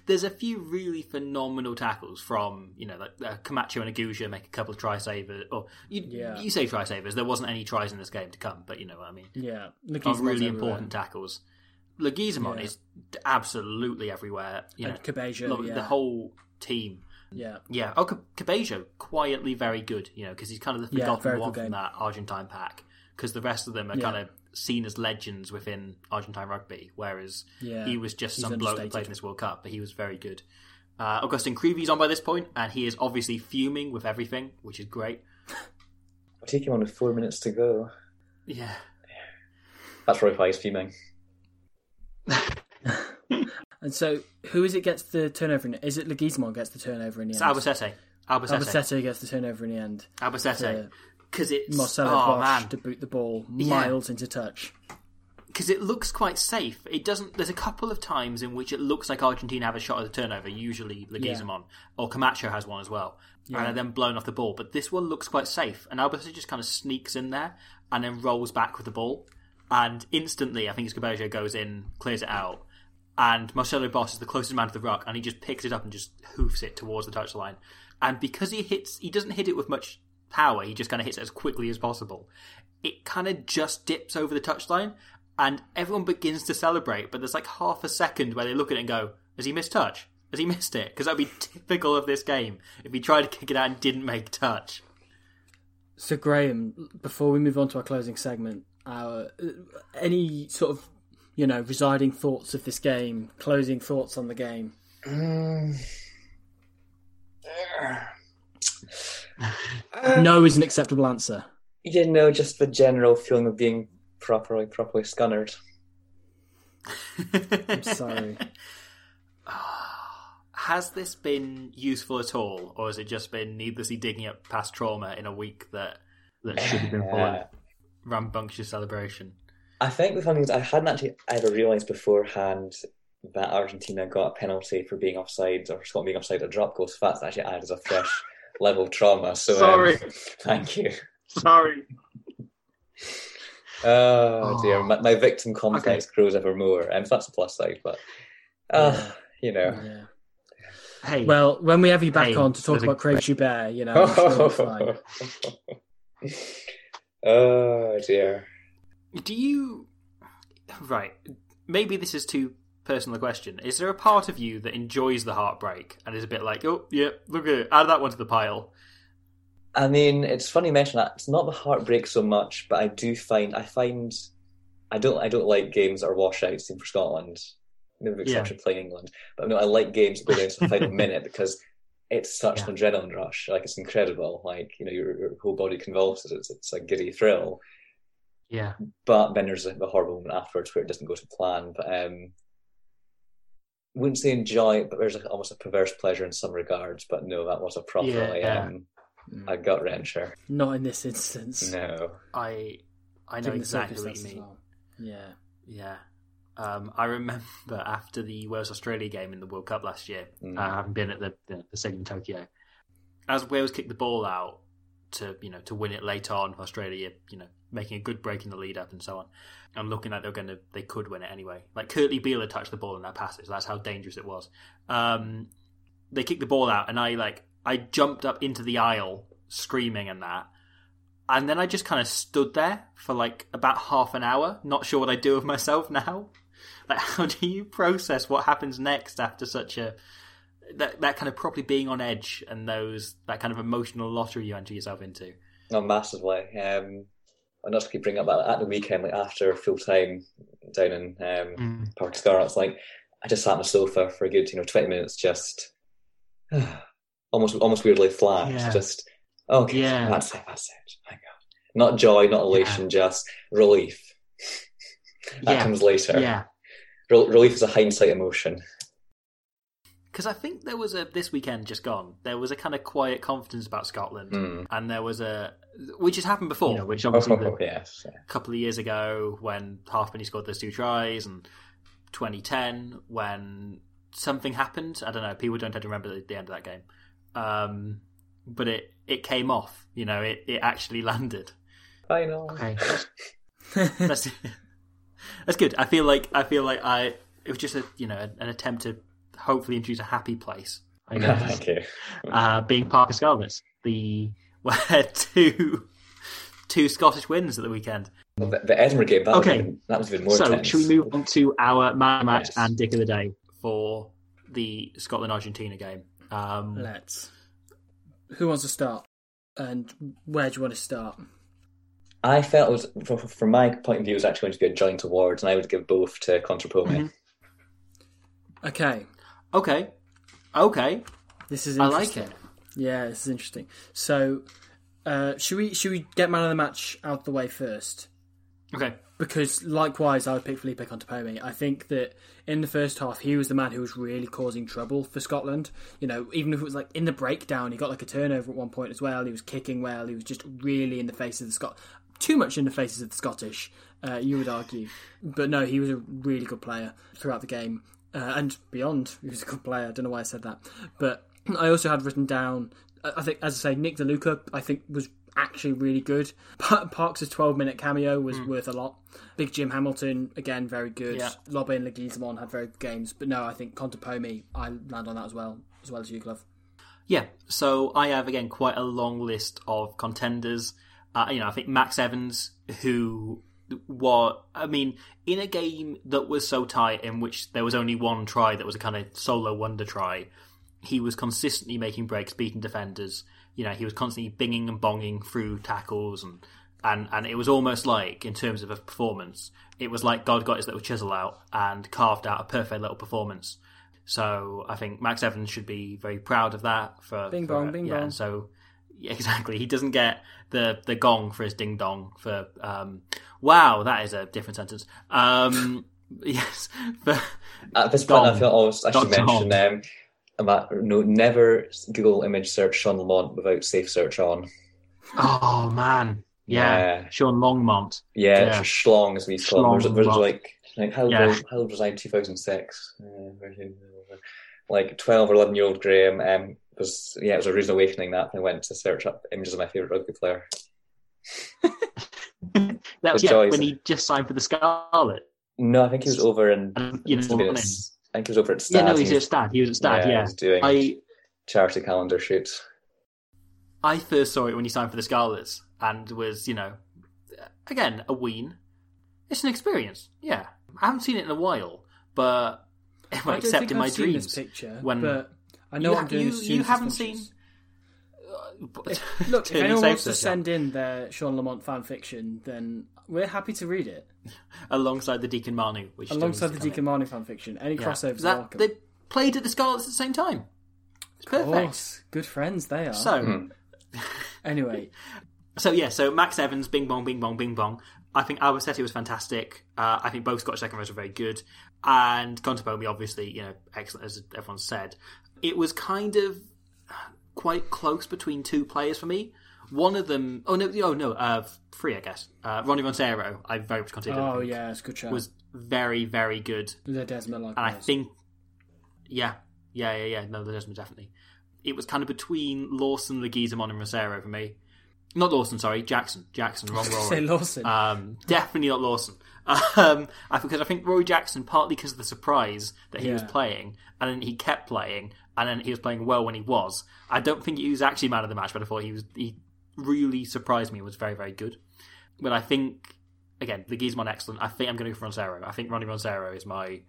There's a few really phenomenal tackles from, you know, like uh, Camacho and Agulla make a couple of try savers. Or you, Yeah. you say try savers. There wasn't any tries in this game to come, but you know what I mean. Yeah, Of Leguizamon's really everywhere. important tackles. Leguizamon Yeah. is absolutely everywhere. You know, And look, yeah. the whole team. Yeah, Yeah. Oh, Cabello, quietly very good, you know, because he's kind of the forgotten very one from that Argentine pack. Because the rest of them are Yeah. kind of seen as legends within Argentine rugby, whereas Yeah, he was just he's some bloke that played in this World Cup, but he was very good. Uh, Agustín Creevy's on by this point, and he is obviously fuming with everything, which is great. I'll take him on with four minutes to go. Yeah. That's Roy Pye's fuming. and so who is it gets the turnover? In, is it Leguizamon gets the turnover in the It's end? Albacete. Albacete. Albacete gets the turnover in the end. Albacete. Because it's. Marcelo oh, man. to boot the ball Yeah. miles into touch. because it looks quite safe. It doesn't. There's a couple of times in which it looks like Argentina have a shot at the turnover. Usually Leguizamon or Camacho has one as well, and Yeah. are then blown off the ball. But this one looks quite safe, and Albacete just kind of sneaks in there and then rolls back with the ball, and instantly I think it's Cabello goes in, clears it out, and Marcelo Bosch is the closest man to the ruck, and he just picks it up and just hoofs it towards the touchline. And because he hits, he doesn't hit it with much power. He just kind of hits it as quickly as possible. It kind of just dips over the touchline, and everyone begins to celebrate. But there's like half a second where they look at it and go, "Has he missed touch? Has he missed it?" Because that'd be typical of this game if he tried to kick it out and didn't make touch. So Graham, before we move on to our closing segment, our any sort of you know residing thoughts of this game, closing thoughts on the game. Um, no um, is an acceptable answer. You know, just the general feeling of being properly, properly scunnered. I'm sorry. Has this been useful at all, or has it just been needlessly digging up past trauma in a week that that should have been full of rambunctious celebration? I think the funny thing is, I hadn't actually ever realised beforehand that Argentina got a penalty for being offside or Scotland being offside at drop goal. So that's actually added as a fresh level trauma. So, um, Sorry. thank you. Sorry. Oh, dear, my, my victim complex grows ever more, and that's a plus side. But, uh, you know, Yeah. Hey, Well, when we have you back Hey, on to talk there's a- about Craig Joubert, you know, I'm sure oh dear. Do you right? Maybe this is too personal question. Is there a part of you that enjoys the heartbreak and is a bit like, oh yeah, look at it, add that one to the pile? I mean, it's funny you mention that. It's not the heartbreak so much, but I do find I find I don't I don't like games that are washouts in for Scotland. Maybe with the Yeah. playing England, but no, I like games that go down to the final minute because it's such an adrenaline rush. Like it's incredible. Like you know, your, your whole body convulses. It's it's a giddy thrill. Yeah. But then there's a horrible moment afterwards where it doesn't go to plan. But um, wouldn't say enjoy it, but there's a, almost a perverse pleasure in some regards. But no, that was a proper Yeah. um, a gut wrencher. Not in this instance. No. I I know Given the exactly what you mean. well. Yeah. Yeah. Um, I remember after the Wales Australia game in the World Cup last year, Mm. I haven't been at the, the, the stadium in Tokyo. as Wales kicked the ball out to you know to win it late on, Australia you know making a good break in the lead up and so on, and looking like they were going to they could win it anyway. Like Kurtley Beale had touched the ball in that passage. That's how dangerous it was. Um, they kicked the ball out, and I like I jumped up into the aisle screaming and that. And then I just kind of stood there for like about half an hour, not sure what I do with myself now. Like, how do you process what happens next after such a that that kind of properly being on edge and those that kind of emotional lottery you enter yourself into? No, massively. Um, and not to keep bringing up that at the weekend, like after full time down in um, Mm. Park Scar, it's like I just sat on the sofa for a good, you know, twenty minutes, just almost, almost weirdly flat. Yeah. Just okay, Yeah. that's it, that's it. My God, not joy, not elation, just relief. That Yeah. comes later. Yeah. Rel- relief is a hindsight emotion. Because I think there was a this weekend just gone. There was a kind of quiet confidence about Scotland, Mm. and there was a which has happened before. You know, which obviously the, Oh, yes. a couple of years ago when Halfpenny scored those two tries, and 2010 when something happened. I don't know. People don't tend to remember the, the end of that game, um, but it it came off. You know, it, it actually landed. I know. Okay. That's that's good. I feel like I feel like I it was just a you know an attempt to hopefully introduce a happy place I know. Thank you. uh, being Parc y Scarlets, the where two two Scottish wins at the weekend. Well, the, the Edinburgh game, that, Okay. was, even, that was even more so tense. should we move on to our man match Yes. and dick of the day? for the Scotland Argentina game. Um, Let's. Who wants to start? And where do you want to start? I felt it was, from, from my point of view, it was actually going to be a joint award, and I would give both to Contepomi. Mm-hmm. Okay, okay, okay, this is I like it. Yeah, this is interesting. So, uh, should we should we get man of the match out of the way first? Okay, Because likewise, I would pick Felipe Contepomi. I think that in the first half, he was the man who was really causing trouble for Scotland. You know, even if it was like in the breakdown, he got like a turnover at one point as well. He was kicking well. He was just really in the face of the Scot, too much in the faces of the Scottish. Uh, you would argue, but no, he was a really good player throughout the game uh, and beyond. He was a good player. I don't know why I said that, but I also had written down. I think, as I say, Nick De Luca, I think was actually really good. Parks' 12 minute cameo was worth a lot. Big Jim Hamilton, again, very good. Yeah. Robin Leguizamon had very good games. But no, I think Contepomi, I land on that as well, as well as you, Glove. yeah. So I have again quite a long list of contenders. Uh, you know, I think Max Evans, who what I mean, in a game that was so tight, in which there was only one try that was a kind of solo wonder try, he was consistently making breaks, beating defenders. You know, he was constantly binging and bonging through tackles, and and and it was almost like, in terms of a performance, it was like God got his little chisel out and carved out a perfect little performance. So I think Max Evans should be very proud of that. For Bing for- bong, bing yeah, bong. So yeah, exactly, he doesn't get the the gong for his ding dong. For um, wow, that is a different sentence. Um, yes, for, At this point, I feel I should mention um, about, no, never Google image search Sean Lamont without safe search on. Oh man, yeah, Yeah. Sean Longmont. Yeah, Yeah. Schlong as we call. There's, there's like, like how, Yeah. old, how old was I in 2006? Uh, like 12 or 11 year old Graham um, was, yeah, it was a rude awakening that I went to search up images of my favourite rugby player. That was The yeah, when he just signed for the Scarlet. No, I think he was over in, And, you know, must have been at- running. I think he was over at Stad. Yeah, no, and he's at Stad. He was at Stad. he Yeah, was doing I charity calendar shoots. I first saw it when he signed for the Scarlets and was, you know, again, a ween. It's an experience, yeah. I haven't seen it in a while, but I don't except think in I've my seen dreams. this picture, when but I know you, what I'm doing. you, as you haven't seen. uh, If- look, if anyone wants to search send in their Sean Lamont fan fiction, then we're happy to read it alongside the Deacon Manu, which still alongside the to come Deacon Manu fan fiction. Any. Yeah. crossovers That- welcome. they played at the Scarlets at the same time. It's Perfect. course. Good friends they are. So, anyway, so yeah, so Max Evans, Bing Bong, Bing Bong, Bing Bong. I think Albacete was fantastic. Uh, I think both Scottish second rows were very good, and Contepomi obviously, you know, excellent as everyone said. It was kind of quite close between two players for me. One of them, oh no, oh no, uh, three I guess. Uh, Ronnie Roncero, I very much consider. oh yeah, it's a good show. was very very good. the Desmond like And I think, yeah, yeah, yeah, yeah. No, Ledesma definitely. It was kind of between Lawson, Leguizamon, and Roncero for me. Not Lawson, sorry, Jackson. Jackson, wrong say Lawson. Um, definitely not Lawson. Um, I, because I think Ruaridh Jackson, partly because of the surprise that he was playing, and then he kept playing, and then he was playing well when he was. I don't think he was actually man of the match, but I thought he was. He really surprised me. and Was very very good. But I think again, Leguizamon excellent. I think I'm going to go for Roncero. I think Ronnie Roncero is my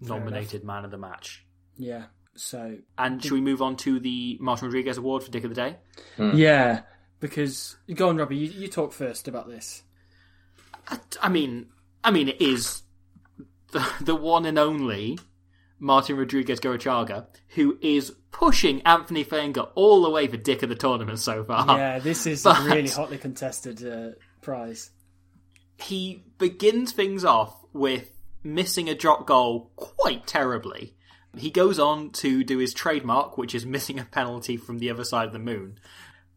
nominated man of the match. yeah. So And should we move on to the Martin Rodriguez Award for Dick of the Day? yeah, because go on, Robbie. You, you talk first about this. I, I mean, I mean, it is the, the one and only Martin Rodriguez Gurruchaga who is pushing Anthony Fainga'a all the way for Dick of the tournament so far. yeah, this is but- a really hotly contested uh, prize. He begins things off with missing a drop goal quite terribly. He goes on to do his trademark, which is missing a penalty from the other side of the moon.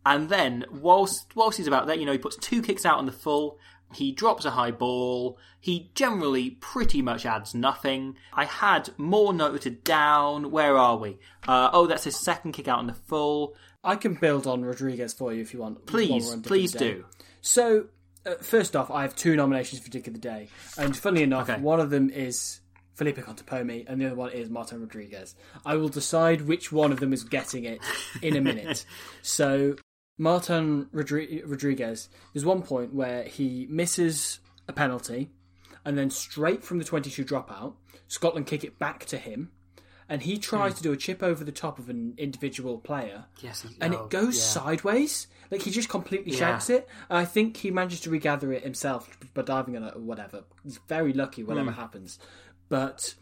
And then, whilst whilst he's about there, you know, he puts two kicks out on the full. He drops a high ball. He generally pretty much adds nothing. I had more noted down. Where are we? Uh, oh, that's his second kick out on the full. I can build on Rodriguez for you if you want. Please, we're on Dick of please do. So, uh, first off, I have two nominations for Dick of the Day, and funnily enough, Okay. one of them is Felipe Contepomi, and the other one is Martin Rodriguez. I will decide which one of them is getting it in a minute. so, Martin Rodri- Rodriguez, there's one point where he misses a penalty, and then straight from the 22 dropout, Scotland kick it back to him. And he tries to do a chip over the top of an individual player, Yes, he- and oh, it goes yeah. sideways. Like he just completely Yeah. shanks it. I think he manages to regather it himself by diving on it or whatever. He's very lucky whatever Hmm. happens. But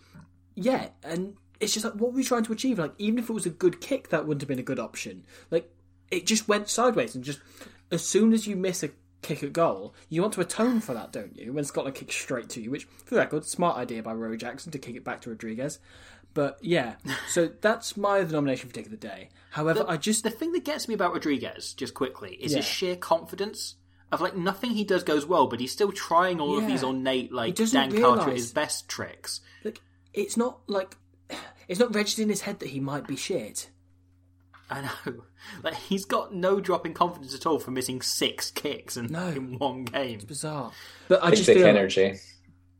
yeah, and it's just like what were we trying to achieve? Like even if it was a good kick, that wouldn't have been a good option. Like it just went sideways and just as soon as you miss a kick at goal, you want to atone for that, don't you? When Scotland kicks straight to you, which for the record, smart idea by Ruaridh Jackson to kick it back to Rodriguez. But yeah, so that's my other nomination for Dick of the Day. However, I just The thing that gets me about Rodriguez, just quickly, is Yeah. his sheer confidence of like nothing he does goes well, but he's still trying all of Yeah. these ornate like Dan Carter his best tricks. like it's not like it's not registered in his head that he might be shit. I know, like he's got no drop in confidence at all for missing six kicks in, No. in one game. It's bizarre. But I Big just dick feel energy.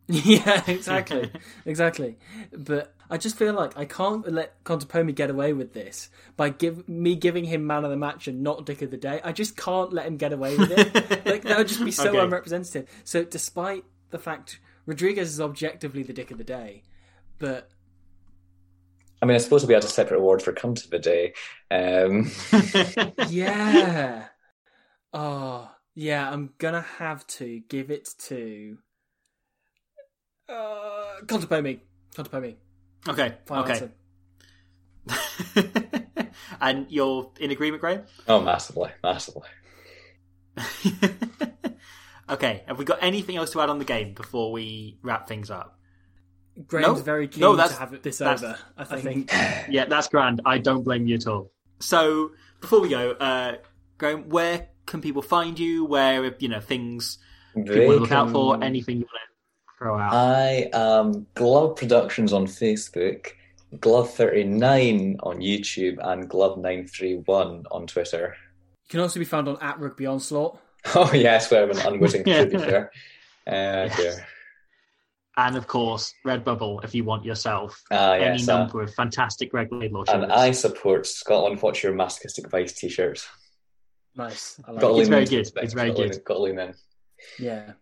Yeah, exactly. exactly. But I just feel like I can't let Contepomi get away with this by give me giving him man of the match and not dick of the day. I just can't let him get away with it. like that would just be so Okay. unrepresentative. So despite the fact Rodriguez is objectively the dick of the day, but I mean, I suppose we had a separate award for "Come to the day. Um, yeah. oh, yeah, I'm gonna have to give it to uh Contepomi. Contepomi. Okay, Final okay, and you're in agreement, Graham? oh, massively, massively. okay, have we got anything else to add on the game before we wrap things up? Graham's No, very keen no, that's- to have this over. I think. Yeah, that's grand. I don't blame you at all. So before we go, uh, Graham, where can people find you? Where you know things? People They to look out for anything you want to throw out. I am Glove Productions on Facebook, Glove39 on YouTube, and Glove931 on Twitter. You can also be found on at Rugby Onslaught. Oh, yes, we're an unwitting Yeah. contributor. Uh, dear. And of course, Redbubble if you want yourself any yes. uh, number of fantastic Greg Laidlaw and. I support Scotland Watch Your Masochistic Vice t shirts. Nice. I like Got it. It's very good. It's very got good. Got to lean in. Yeah.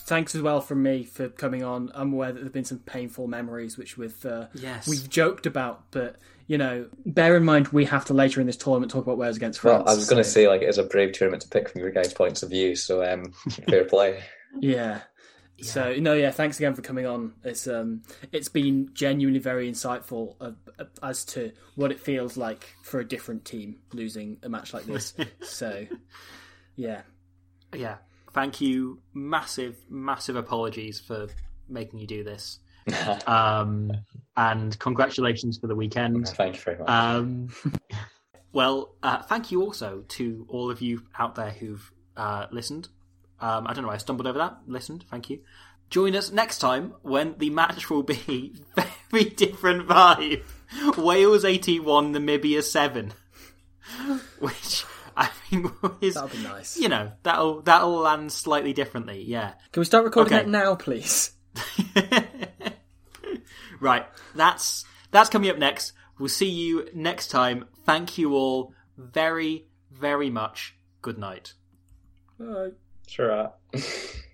Thanks as well from me for coming on. I'm aware that there've been some painful memories, which with uh, Yes. we've joked about, but you know, bear in mind we have to later in this tournament talk about Wales against France. Well, I was going to so- say, like, it is a brave tournament to pick from your guys' points of view, so um, fair play. yeah. So no, yeah, thanks again for coming on. It's um, it's been genuinely very insightful uh, uh, as to what it feels like for a different team losing a match like this. so, yeah, Yeah. Thank you. Massive, massive apologies for making you do this. Um, and congratulations for the weekend. Thank you very much. Um, Well, uh, thank you also to all of you out there who've uh, listened. Um, I don't know, I stumbled over that. Listened. Thank you. Join us next time when the match will be very different vibe. Wales 81, Namibia 7. Which, I think is, that'll be nice. you know, that'll, that'll land slightly differently, yeah. Can we start recording Okay. that now, please? Right, that's that's coming up next. We'll see you next time. Thank you all very, very much. Good night. Sure.